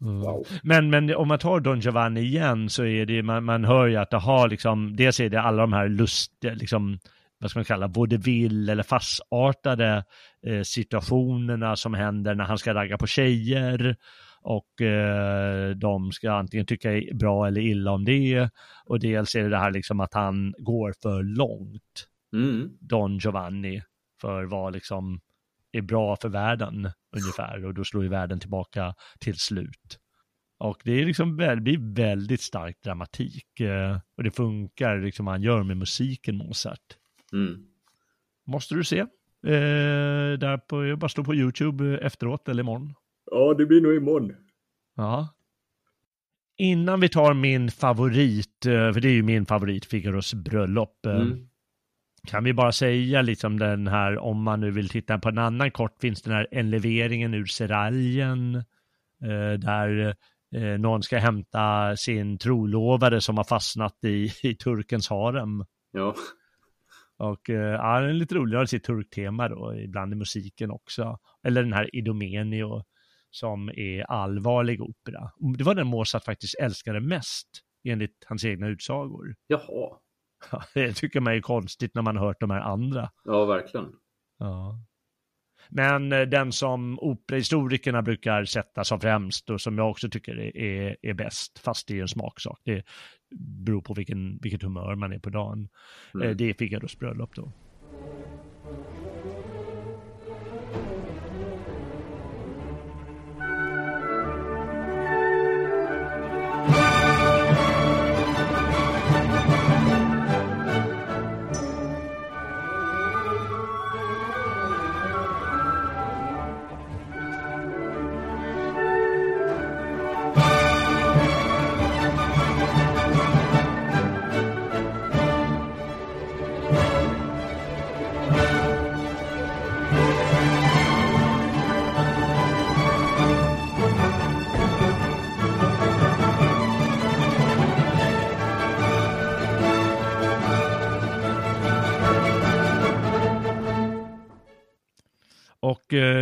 Mm.
Wow.
Men, men om man tar Don Giovanni igen så är det, man, man hör ju att det har liksom, dels är det alla de här lust, liksom, vad ska man kalla, vaudeville eller farsartade eh, situationerna som händer när han ska ragga på tjejer och eh, de ska antingen tycka bra eller illa om det och dels är det det här liksom att han går för långt,
Mm.
Don Giovanni, för vad liksom är bra för världen ungefär och då slår ju världen tillbaka till slut. Och det är liksom väl, det blir väldigt stark dramatik eh, och det funkar liksom vad han gör med musiken Mozart.
Mm.
Måste du se. Eh, där på, jag bara står på YouTube efteråt eller imorgon.
Ja, det blir nog imorgon.
Ja. Innan vi tar min favorit, eh, för det är ju min favorit, Figaros bröllop. eh,
Mm.
Kan vi bara säga liksom den här, om man nu vill titta på en annan kort, finns den här enleveringen ur seraljen, eh, där eh, någon ska hämta sin trolovade som har fastnat i, i turkens harem.
Ja.
Och eh, ja, den är lite roligare sitt turktema då, ibland i musiken också. Eller den här Idomeneo som är allvarlig opera. Det var den Mozart faktiskt älskade mest, enligt hans egna utsagor.
Jaha.
Ja, Det tycker man är konstigt när man hört de här andra.
Ja, verkligen.
Ja. Men eh, den som operahistorikerna brukar sätta som främst och som jag också tycker är, är, är bäst, fast det är en smaksak, det beror på vilken, vilket humör man är på dagen,
Mm.
Eh, det är Figaros bröllop då.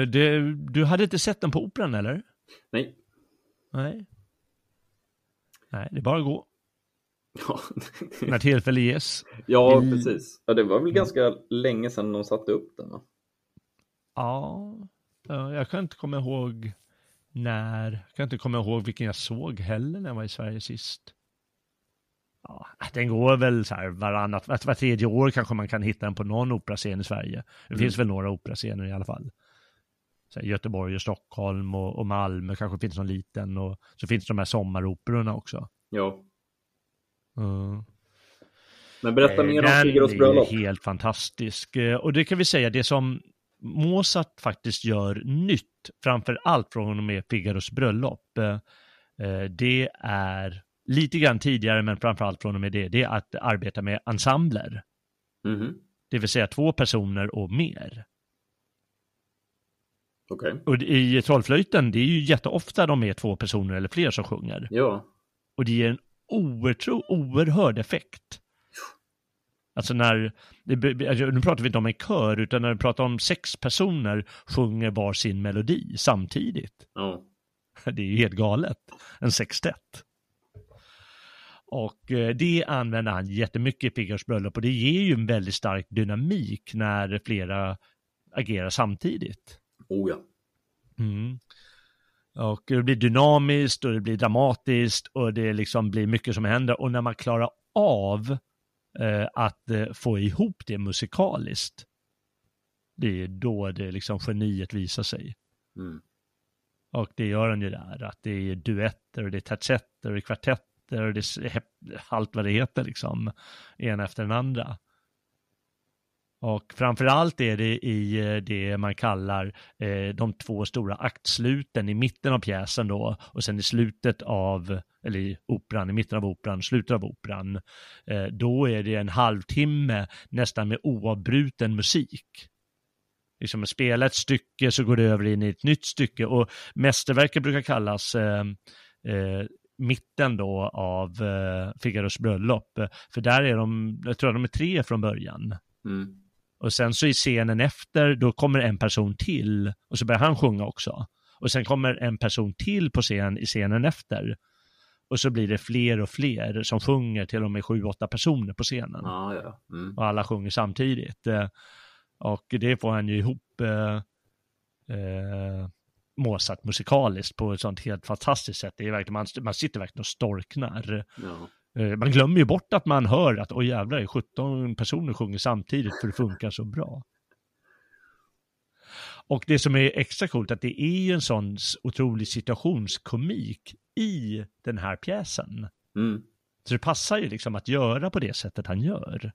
Det, du hade inte sett den på operan eller?
Nej.
Nej. Nej, det är bara att gå
Ja,
när tillfälle ges.
ja
I-
precis. Ja, det var väl ganska länge sedan de satte upp den, va?
Ja, ja, jag kan inte komma ihåg när, jag kan inte komma ihåg vilken jag såg heller när jag var i Sverige sist. Ja, den går väl så här varannat, var, var tredje år kanske man kan hitta den på någon operascen i Sverige. Det finns väl några operascener i alla fall. Göteborg och Stockholm och, och Malmö kanske finns någon liten och så finns de här sommaroperorna också.
Ja.
Mm.
Men berätta mer om
Den
Figaros
är
bröllop.
helt fantastisk. Eh, Och det kan vi säga, det som Mozart faktiskt gör nytt, framför allt från och med Figaros bröllop, eh, eh, det är lite grann tidigare, men framför allt från och med det, det är att arbeta med ensembler.
Mhm.
Det vill säga två personer och mer.
Okej.
Och i Trollflöjten, det är ju jätteofta de är två personer eller fler som sjunger.
Ja.
Och det ger en oertro, oerhörd effekt. Alltså när, alltså nu pratar vi inte om en kör, utan när vi pratar om sex personer sjunger var sin melodi samtidigt.
Ja.
Det är ju helt galet. En sextett. Och eh, det använder han jättemycket i Figaros bröllop och det ger ju en väldigt stark dynamik när flera agerar samtidigt.
Oh ja.
Mm. Och det blir dynamiskt och det blir dramatiskt och det liksom blir mycket som händer. Och när man klarar av eh, att eh, få ihop det musikaliskt, det är då det liksom geniet visar sig.
Mm.
Och det gör han ju där, att det är duetter och det är tercetter och det är kvartetter och det är allt vad det heter liksom, en efter den andra. Och framförallt är det i eh, det man kallar eh, de två stora aktsluten i mitten av pjäsen då och sen i slutet av, eller i operan, i mitten av operan, slutet av operan. Eh, då är det en halvtimme nästan med oavbruten musik. Liksom spela ett stycke så går det över in i ett nytt stycke och mästerverket brukar kallas eh, eh, mitten då av eh, Figaros bröllop. För där är de, jag tror de är tre från början.
Mm.
Och sen så i scenen efter, då kommer en person till och så börjar han sjunga också. Och sen kommer en person till på scen i scenen efter. Och så blir det fler och fler som sjunger, till och med sju, åtta personer på scenen.
Ah, ja. Mm.
Och alla sjunger samtidigt. Eh, Och det får han ju ihop eh, eh, Mozart musikaliskt på ett sånt helt fantastiskt sätt. Det är verkligen, man, man sitter verkligen och storknar.
Ja.
Eh, Man glömmer ju bort att man hör att oj jävlar, det är 17 personer sjunger samtidigt för det funkar så bra. Och det som är extra coolt att det är ju en sån otrolig situationskomik i den här pjäsen.
Mm.
Så det passar ju liksom att göra på det sättet han gör.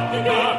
Och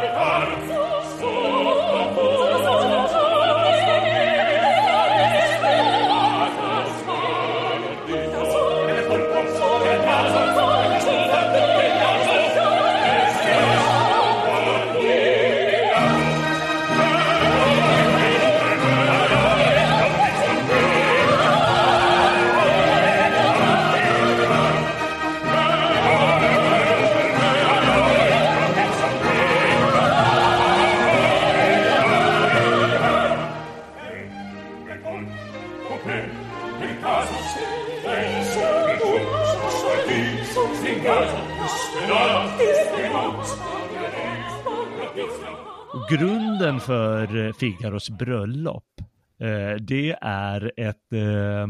grunden för eh, Figaros bröllop, eh, det är ett, eh,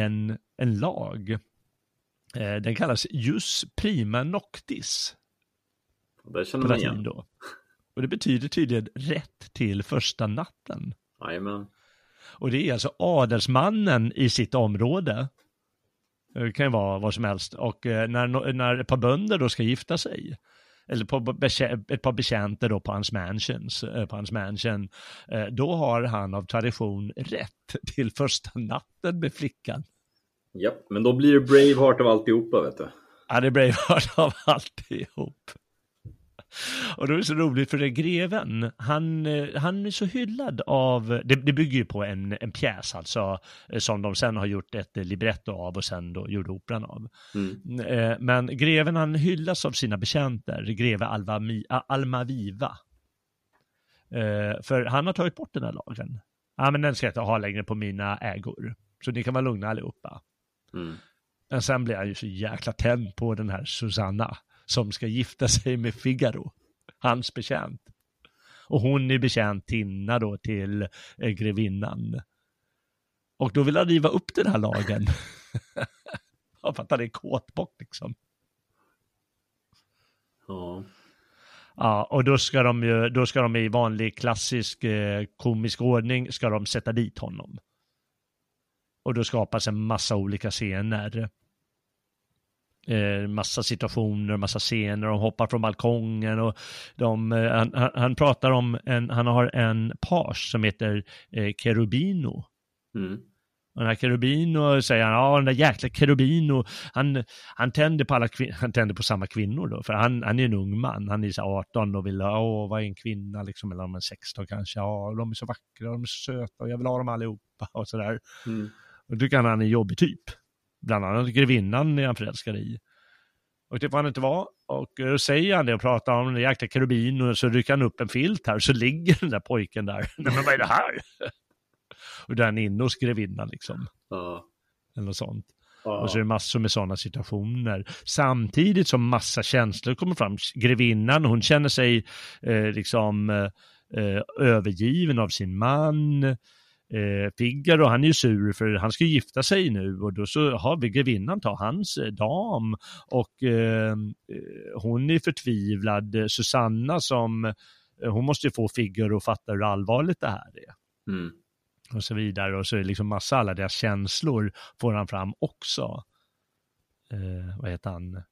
en, en lag. Den kallas jus prima noctis
Det känner man igen.
då. Och det betyder tydligen rätt till första natten.
Jajamän.
Och det är alltså adelsmannen i sitt område. Det kan ju vara vad som helst. Och när, när ett par bönder då ska gifta sig, eller på ett par betjänter då på hans mansions, eh, på hans mansion, eh, då har han av tradition rätt till första natten med flickan.
Japp, men då blir det Braveheart av alltihopa vet du.
Ja, det är Braveheart av alltihop. Och då är det så roligt för det greven, han, eh, han är så hyllad av, det, det bygger ju på en, en pjäs alltså, eh, som de sen har gjort ett eh, libretto av och sen då gjorde operan av.
Mm.
Men greven han hyllas av sina betjänter, greve Alvami, Almaviva. För han har tagit bort den här lagen. Ja men den ska jag inte ha längre på mina ägor. Så ni kan vara lugna allihopa.
Mm.
Men sen blir han ju så jäkla tänd på den här Susanna som ska gifta sig med Figaro, hans betjänt. Och hon är betjänt Tinna då till eh, grevinnan. Och då vill han riva upp den här lagen. Ja, för att han är kåtbock liksom.
Ja.
Ja, och då ska de ju, då ska de i vanlig klassisk eh, komisk ordning, ska de sätta dit honom. Och då skapas en massa olika scener. Eh, massa situationer, massa scener, de hoppar från balkongen och de, eh, han, han, pratar om en, han har en page som heter eh, Cherubino.
Mm.
Och den här Cherubino säger han, ja den där jäkla Cherubino, han, han tänder på alla han tänder på samma kvinnor då, för han, han är en ung man, han är så 18 och vill, åh vad är en kvinna liksom, eller om en 16 kanske, ja de är så vackra, de är så söta och jag vill ha dem allihopa och sådär.
Mm.
Och tycker han han är en jobbig typ. Bland annat grevinnan är han förälskad i. Och det får han inte vara. Och då säger han det och pratar om den jäkla Cherubino och så rycker han upp en filt här och så ligger den där pojken där. Nej men vad är det här? och där är han inne hos grevinnan liksom
Ja.
eller något sånt.
Ja.
Och så är det massor med sådana situationer. Samtidigt som massa känslor kommer fram. Grevinnan, hon känner sig eh, liksom eh, övergiven av sin man. Eh, Figaro, han är ju sur för han ska gifta sig nu och då så har vi grevinnan ta hans eh, dam och eh, hon är förtvivlad. Susanna som, eh, hon måste ju få Figaro att fatta hur allvarligt det här är
Mm.
och så vidare. Och så är det liksom massa alla deras känslor får han fram också. Eh, vad heter han?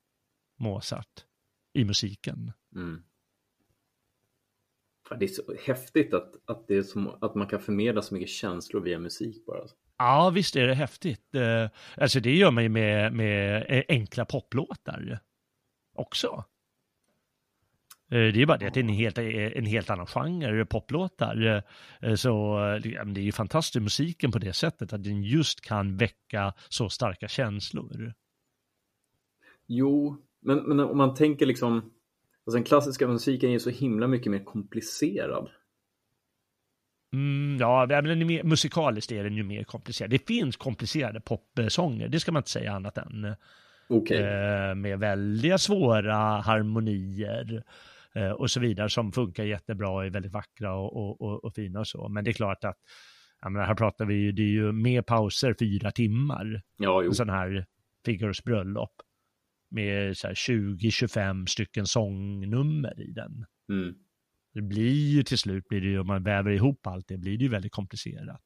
Mozart. I musiken.
Mm. Det är så häftigt att, att, det är som, att man kan förmedla så mycket känslor via musik bara.
Ja, visst är det häftigt. Eh, alltså det gör man ju med, med eh, enkla poplåtar också. Eh, Det är bara det att det är en helt, en helt annan genre, poplåtar. Eh, Så ja, men det är ju fantastiskt musiken på det sättet att den just kan väcka så starka känslor.
Jo, men, men om man tänker liksom, alltså den klassiska musiken är ju så himla mycket mer komplicerad.
Mm, ja, men mer, musikaliskt är den ju mer komplicerad. Det finns komplicerade popsånger, det ska man inte säga annat än.
Okej.
Eh, med väldigt svåra harmonier eh, och så vidare som funkar jättebra och är väldigt vackra och, och, och, och fina och så. Men det är klart att, jag menar, här pratar vi ju, det är ju med pauser fyra timmar.
Ja, jo.
En sån här Figaros bröllop. Med så här 20-25 stycken sångnummer i den.
Mm.
Det blir ju till slut, blir det ju, om man väver ihop allt det, blir det ju väldigt komplicerat.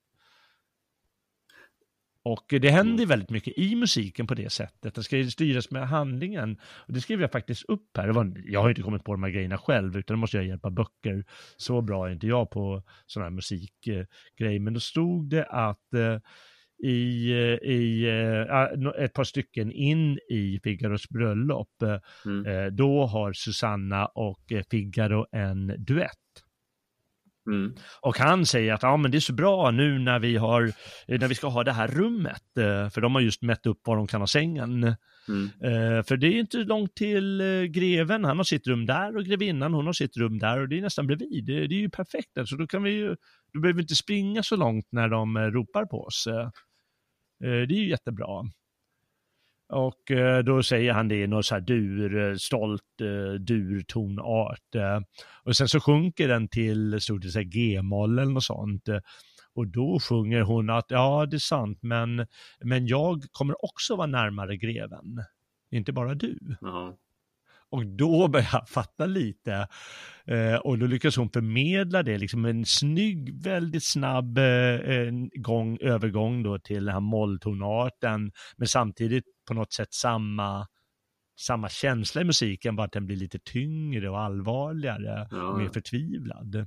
Och det händer ju väldigt mycket i musiken på det sättet. Det ska ju styras med handlingen. Och det skrev jag faktiskt upp här. Jag har inte kommit på de här grejerna själv, utan det måste jag hjälpa böcker. Så bra är inte jag på sådana här musikgrejer. Men då stod det att eh, i, i eh, ett par stycken in i Figaros bröllop, eh,
Mm.
Eh, då har Susanna och Figaro en duett.
Mm.
Och han säger att ja, men det är så bra nu när vi, har, när vi ska ha det här rummet, för de har just mätt upp var de kan ha sängen.
Mm.
För det är inte långt till greven, han har sitt rum där och grevinnan hon har sitt rum där och det är nästan bredvid. Det, det är ju perfekt, alltså då kan vi ju, då behöver vi inte springa så långt när de ropar på oss. Eh, det är ju jättebra. Och eh, då säger han det i någon så här dur, eh, stolt durtonart. Och sen så sjunker den till stort sett G-moll eller något sånt. Och då sjunger hon att ja, det är sant, men, men jag kommer också vara närmare greven. Inte bara du.
Ja.
Och då börjar jag fatta lite. Eh, och då lyckas hon förmedla det, liksom en snygg, väldigt snabb eh, gång, övergång då till den här molltonarten. Men samtidigt på något sätt samma, samma känsla i musiken, bara att den blir lite tyngre och allvarligare
Ja.
och mer förtvivlad.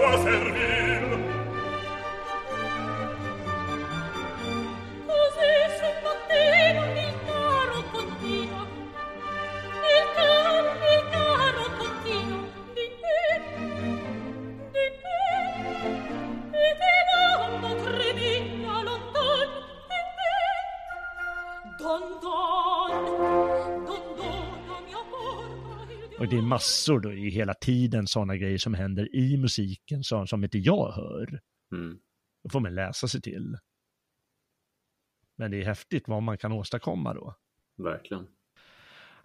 massor då i hela tiden sådana grejer som händer i musiken som, som inte jag hör.
Mm.
Då får man läsa sig till. Men det är häftigt vad man kan åstadkomma då.
Verkligen.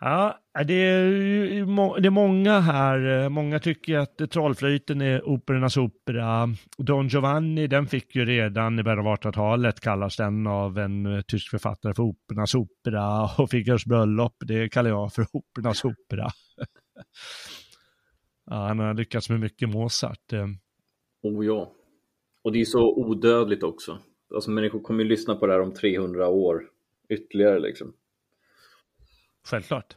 Ja, det är, det är många här, många tycker att Trollflöjten är operornas opera. Don Giovanni, den fick ju redan i början av 1800-talet kallas den av en eh, tysk författare för operornas opera och Figaros bröllop, det kallar jag för operornas opera. ja, han har lyckats med mycket Mozart. eh.
Oh ja. Och det är så odödligt också. Alltså människor kommer ju lyssna på det här om 300 år ytterligare liksom.
Självklart.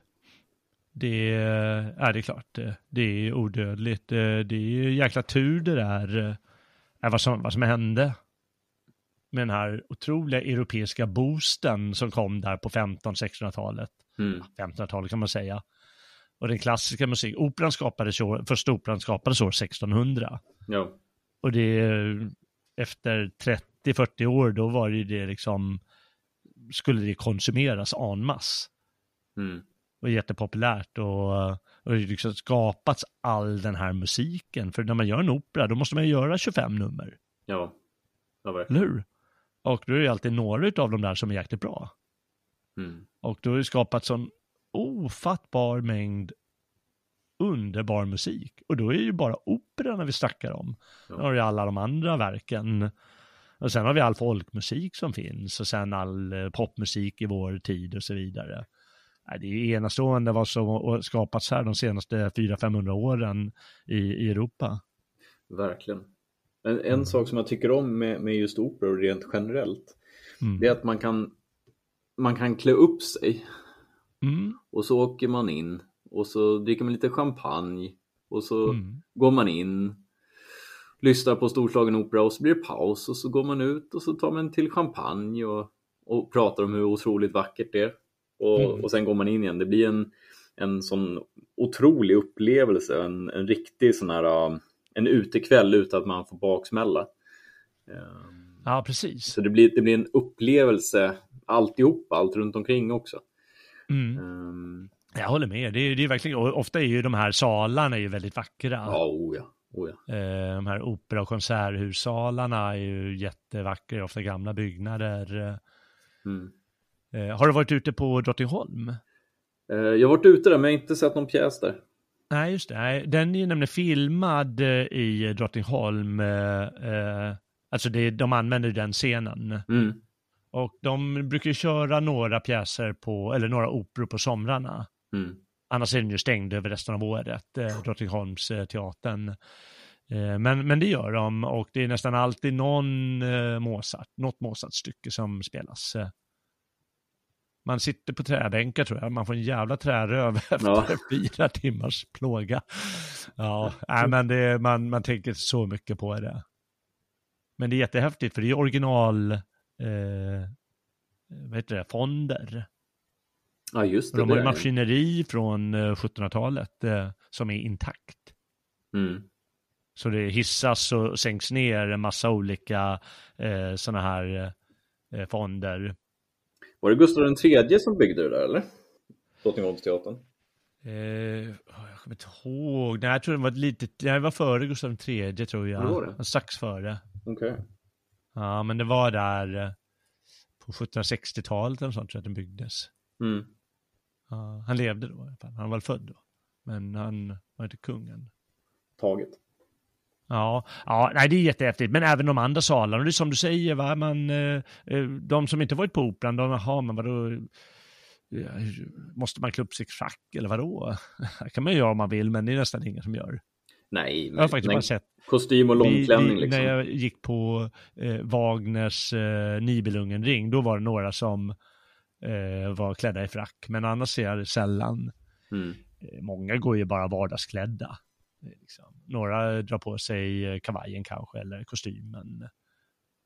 Det är, ja, det är klart. det- är odödligt. Det det är ju jäkla tur det där. eh, är Vad som, vad som hände. Med den här otroliga europeiska boosten som kom där på 1500-1600-talet.
Mm.
1500-talet kan man säga. Och den klassiska musik, operan skapades år, första operan skapades år 1600.
Ja.
Och det efter 30-40 år då var det ju det liksom skulle det konsumeras en masse.
Mm.
Och jättepopulärt och, och det liksom skapats all den här musiken. För när man gör en opera då måste man göra 25 nummer,
Ja. Ja, verkligen.
eller hur? Och då är det alltid några av dem där som är jäkligt bra.
Mm.
Och då har det skapats sån ofattbar mängd underbar musik. Och då är ju bara operorna vi snackar om.
Ja.
Då har vi alla de andra verken. Och sen har vi all folkmusik som finns och sen all eh, popmusik i vår tid och så vidare. Det är enastående vad som skapats här de senaste 400-500 åren i, i Europa.
Verkligen. En, en sak som jag tycker om med, med just operor rent generellt,
Mm.
det är att man kan, man kan klä upp sig
Mm.
och så åker man in och så dricker man lite champagne och så
Mm.
går man in, lyssnar på storslagen opera och så blir det paus och så går man ut och så tar man till champagne och, och pratar om hur otroligt vackert det är. Och,
Mm.
och sen går man in igen. Det blir en, en sån otrolig upplevelse, en, en riktig sån här, um, en utekväll utan att man får baksmälla. Ehm,
Ja, precis.
Så det blir, det blir en upplevelse alltihopa, allt runt omkring också.
Mm.
Ehm,
Jag håller med. Det är, det är verkligen, ofta är ju de här salarna är ju väldigt vackra.
Ja, oh ja. Oh ja.
Eh, De här opera och konserthussalarna är ju jättevackra, ofta gamla byggnader.
Mm.
Eh, Har du varit ute på Drottningholm?
Eh, Jag har varit ute där men jag har inte sett någon pjäs där.
Nej, just det. Nej, Den är ju nämligen filmad eh, i Drottningholm. eh, eh, Alltså det, de använder den scenen.
Mm.
Och de brukar ju köra några pjäser på, eller några operor på somrarna.
Mm.
Annars är den ju stängd över resten av året, eh, Drottningholms eh, teatern. Eh, men, men det gör de och det är nästan alltid någon eh, Mozart, något Mozart-stycke som spelas. Eh, Man sitter på träbänkar tror jag, man får en jävla träröv efter
Ja.
fyra timmars plåga. Ja, nej, men det, man, man tänker så mycket på det. Men det är jättehäftigt för det är original, eh, vad heter det, fonder.
Ja, just det.
De har ju maskineri från eh, 1700-talet eh, som är intakt.
Mm.
Så det hissas och sänks ner en massa olika eh, sådana här eh, fonder.
Var det Gustav III som byggde det där eller? Drottningholmsteatern?
Eh, jag kommer inte ihåg. Nej, jag tror det var ett litet, nej, det var före Gustav III tror jag.
Det var det?
Strax före.
Okej.
Ja, men det var där eh, på 1760-talet eller sånt jag att den byggdes.
Mm.
Ja, han levde då i alla fall. Han var väl född då. Men han var inte kungen.
Taget.
Ja, ja, nej det är jättehäftigt. Men även de andra salarna, det är som du säger, va? Man, eh, eh, de som inte varit på operan, de, jaha, men vadå, måste man klä upp sig i frack eller vadå? Det kan man göra om man vill, men det är nästan ingen som gör.
Nej,
Jag har
men,
faktiskt
men
bara sett,
kostym och långklänning liksom.
när jag gick på eh, Wagners eh, Nibelungenring, då var det några som eh, var klädda i frack, men annars ser jag det sällan.
Mm.
Eh, Många går ju bara vardagsklädda. Eh, Liksom. Några drar på sig eh, kavajen kanske, eller kostymen.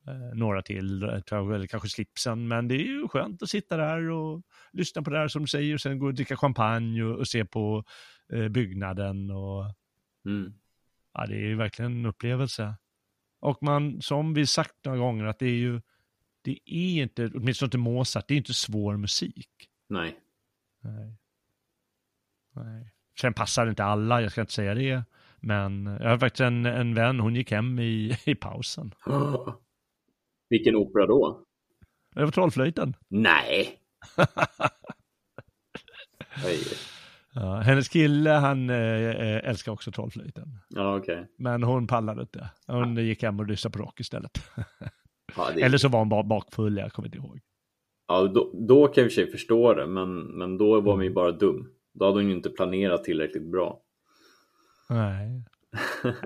Eh, några till, eller kanske slipsen. Men det är ju skönt att sitta där och lyssna på det här som du säger, och sen gå och dricka champagne och, och se på eh, byggnaden. Och,
Mm.
Ja, det är ju verkligen en upplevelse. Och man, som vi sagt några gånger, att det är ju, det är inte, åtminstone inte Mozart, det är inte svår musik.
Nej.
Nej. Nej. Sen passar det inte alla, jag ska inte säga det. Men jag har faktiskt en, en vän, hon gick hem i, i pausen.
Vilken opera då?
Det var Trollflöjten.
Nej.
Ja, hennes kille, han eh, älskar också Trollflöjten.
Ja, okej.
Men hon pallade inte. Hon gick hem och lyssnade på rock istället.
Ja, det-
Eller så var hon bara bakfull, jag kommer inte ihåg.
Ja, då, då kan jag i och för sig förstå det, men, men då var man ju bara dum. Då hade hon ju inte planerat tillräckligt bra.
Nej.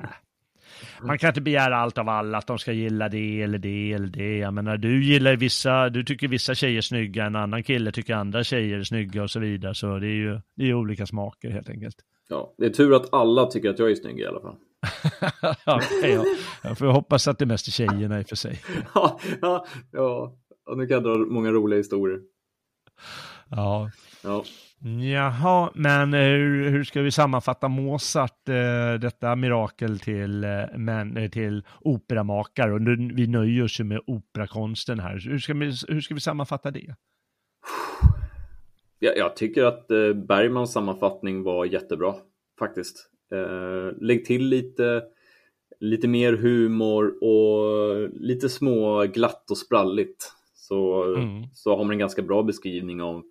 Man kan inte begära allt av alla, att de ska gilla det eller det eller det. Jag menar, du gillar vissa, du tycker vissa tjejer är snygga, en annan kille tycker andra tjejer är snygga och så vidare. Så det är ju det är olika smaker helt enkelt.
Ja, det är tur att alla tycker att jag är snygg i alla fall.
ja, ja. Jag får hoppas att det mest är tjejerna i och för sig.
ja, ja, ja. Och nu kan jag dra många roliga historier.
Ja,
Ja.
Jaha, men eh, hur, hur ska vi sammanfatta Mozart, eh, detta mirakel till, eh, men, till operamakare? Och nu, vi nöjer oss ju med operakonsten här. Hur ska vi, hur ska vi sammanfatta det?
Jag, jag tycker att Bergmans sammanfattning var jättebra faktiskt. Lägg till lite, lite mer humor och lite små glatt och spralligt. Så,
Mm.
så har man en ganska bra beskrivning av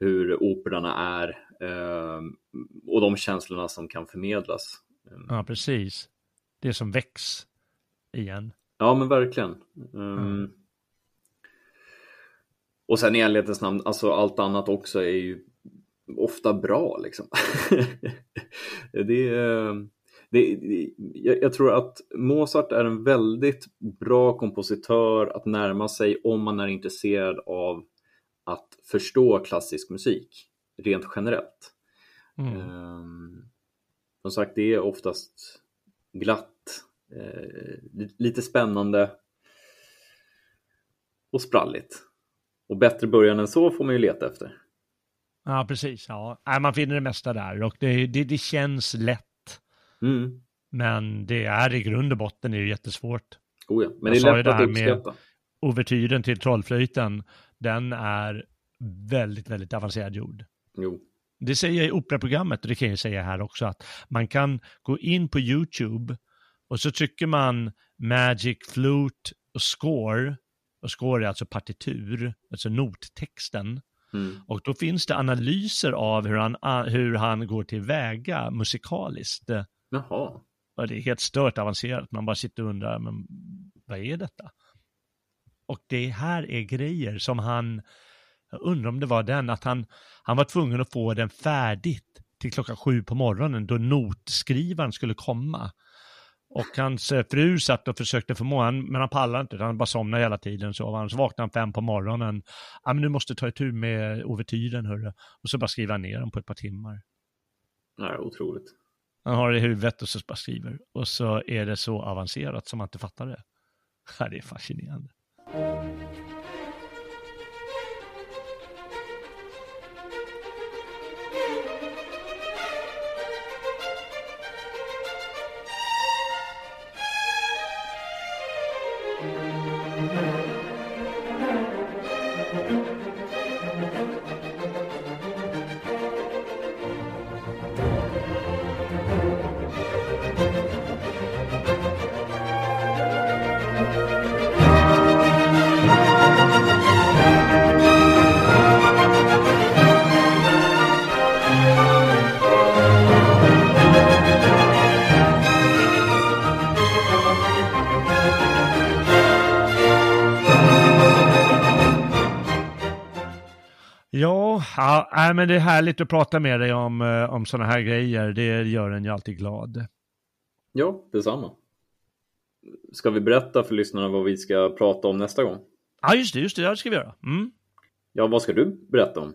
hur operorna är eh, och de känslorna som kan förmedlas.
Ja, precis. Det som väcks igen.
Ja, men verkligen. Um, Och sen i ärlighetens namn, alltså allt annat också är ju ofta bra liksom. det, är, det, jag tror att Mozart är en väldigt bra kompositör att närma sig om man är intresserad av att förstå klassisk musik rent generellt.
Mm.
Um, som sagt, det är oftast glatt, eh, li- lite spännande och spralligt. Och bättre början än så får man ju leta efter.
Ja, precis. Ja. Man finner det mesta där och det, det, det känns lätt.
Mm.
Men det är i grund och botten är det jättesvårt.
Oh ja. Men
Jag
det är lätt
det
att
här med-
uppskatta.
Ouvertyren till Trollflöjten, den är väldigt, väldigt avancerad gjord.
Jo.
Det säger jag i operaprogrammet och det kan jag säga här också att man kan gå in på YouTube och så trycker man Magic Flute och Score och Score är alltså partitur, alltså nottexten.
Mm.
Och då finns det analyser av hur han, hur han går tillväga musikaliskt.
Jaha.
Och det är helt stört avancerat. Man bara sitter och undrar, men vad är detta? Och det här är grejer som han, jag undrar om det var den, att han, han var tvungen att få den färdigt till klockan sju på morgonen då notskrivaren skulle komma. Och hans eh, fru satt och försökte förmå honom, men han pallade inte, han bara somnade hela tiden. Så han så vaknade han fem på morgonen. Ja, men du måste ta itu med ouvertyren, hörru. Och så bara skriva ner den på ett par timmar.
Nej, otroligt.
Han har det i huvudet och så bara skriver. Och så är det så avancerat som man inte fattar det. Ja, det är fascinerande. Ja, men det är härligt att prata med dig om, eh, om sådana här grejer. Det gör en ju alltid glad.
Ja, detsamma. Ska vi berätta för lyssnarna vad vi ska prata om nästa gång?
Ja, just det, just det, det ska vi göra. Mm.
Ja, vad ska du berätta om?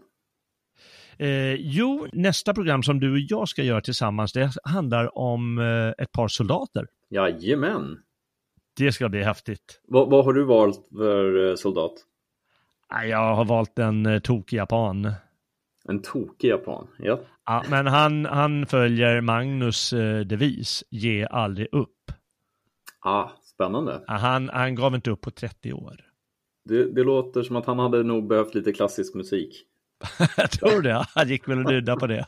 Eh, jo, nästa program som du och jag ska göra tillsammans, det handlar om eh, ett par soldater.
Jajamän.
Det ska bli häftigt.
Vad, vad har du valt för eh, soldat?
Jag har valt en eh, tokig japan.
En tokig japan? Ja.
Ja, men han, han följer Magnus eh, devis, ge aldrig upp.
Ah, spännande.
Ja, Han, han gav inte upp på 30 år.
Det, det låter som att han hade nog behövt lite klassisk musik.
Jag tror det, han gick väl och nudda på det.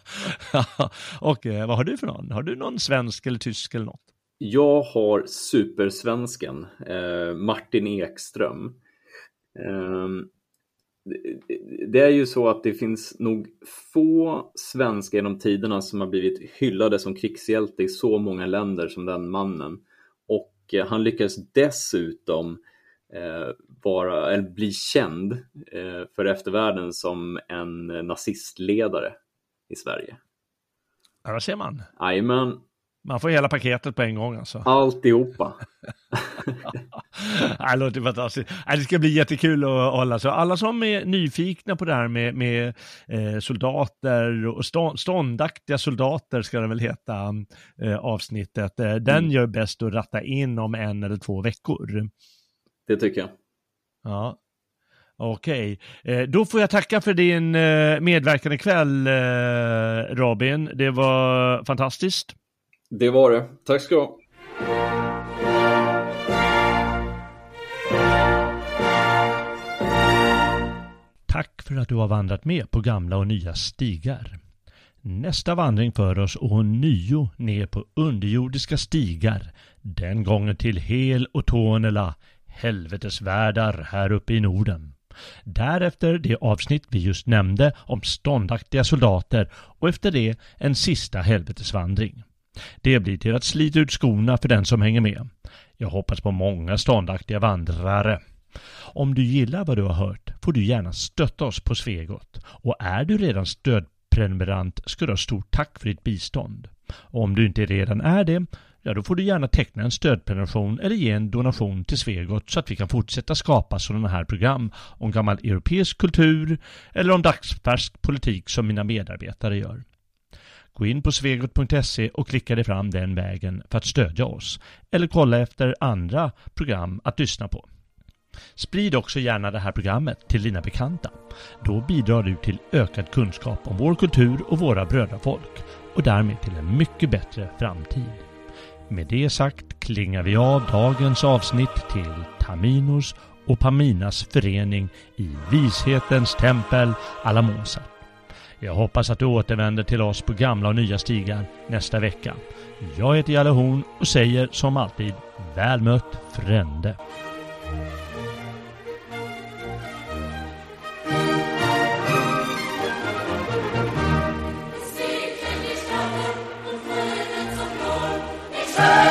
och eh, vad har du för någon? Har du någon svensk eller tysk eller något?
Jag har supersvensken, eh, Martin Ekström. Det- är ju så att det finns nog få svenskar genom tiderna som har blivit hyllade som krigshjälte i så många länder som den mannen. Och eh, han lyckades dessutom eh, vara, eller bli känd eh, för eftervärlden som en nazistledare i Sverige.
Ja, vad ser man?
Jajamän,
Man får hela paketet på en gång alltså.
alltihopa.
det låter fantastiskt. Det ska bli jättekul att hålla. Så alla som är nyfikna på det här med, med eh, soldater och stå, ståndaktiga soldater ska det väl heta eh, avsnittet. Eh, den
Mm.
gör bäst att ratta in om en eller två veckor.
Det tycker jag.
Ja. Okej, då får jag tacka för din medverkan ikväll Robin. Det var fantastiskt.
Det var det. Tack ska du ha.
Tack för att du har vandrat med på gamla och nya stigar. Nästa vandring för oss ånyo ner på underjordiska stigar. Den gången till Hel och Tornela, helvetesvärldar här uppe i Norden. Därefter det avsnitt vi just nämnde om ståndaktiga soldater och efter det en sista helvetesvandring. Det blir till att slita ut skorna för den som hänger med. Jag hoppas på många ståndaktiga vandrare. Om du gillar vad du har hört får du gärna stötta oss på Svegot. Och är du redan stödprenumerant ska du ha stort tack för ditt bistånd. Och om du inte redan är det, ja då får du gärna teckna en stödprenumeration eller ge en donation till Svegot så att vi kan fortsätta skapa sådana här program om gammal europeisk kultur eller om dagsfärsk politik som mina medarbetare gör. Gå in på svegot.se och klicka dig fram den vägen för att stödja oss eller kolla efter andra program att lyssna på. Sprid också gärna det här programmet till dina bekanta. Då bidrar du till ökad kunskap om vår kultur och våra brödrafolk och därmed till en mycket bättre framtid. Med det sagt klingar vi av dagens avsnitt till Taminos och Paminas förening i Vishetens tempel Alamosa. Jag hoppas att du återvänder till oss på gamla och nya stigar nästa vecka. Jag heter Jalle Horn och säger som alltid väl mött frände.
Bye.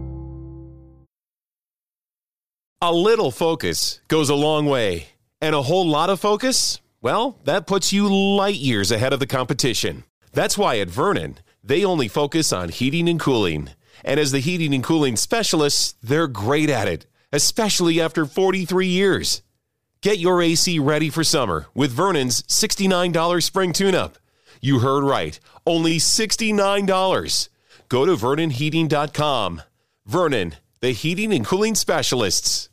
A little focus goes a long way, and a whole lot of focus, well, that puts you light years ahead of the competition. That's why at Vernon, they only focus on heating and cooling. And as the heating and cooling specialists, they're great at it, especially after 43 years. Get your AC ready for summer with Vernon's $69 spring tune up. You heard right, only $69. Go to VernonHeating.com. Vernon, the heating and cooling specialists.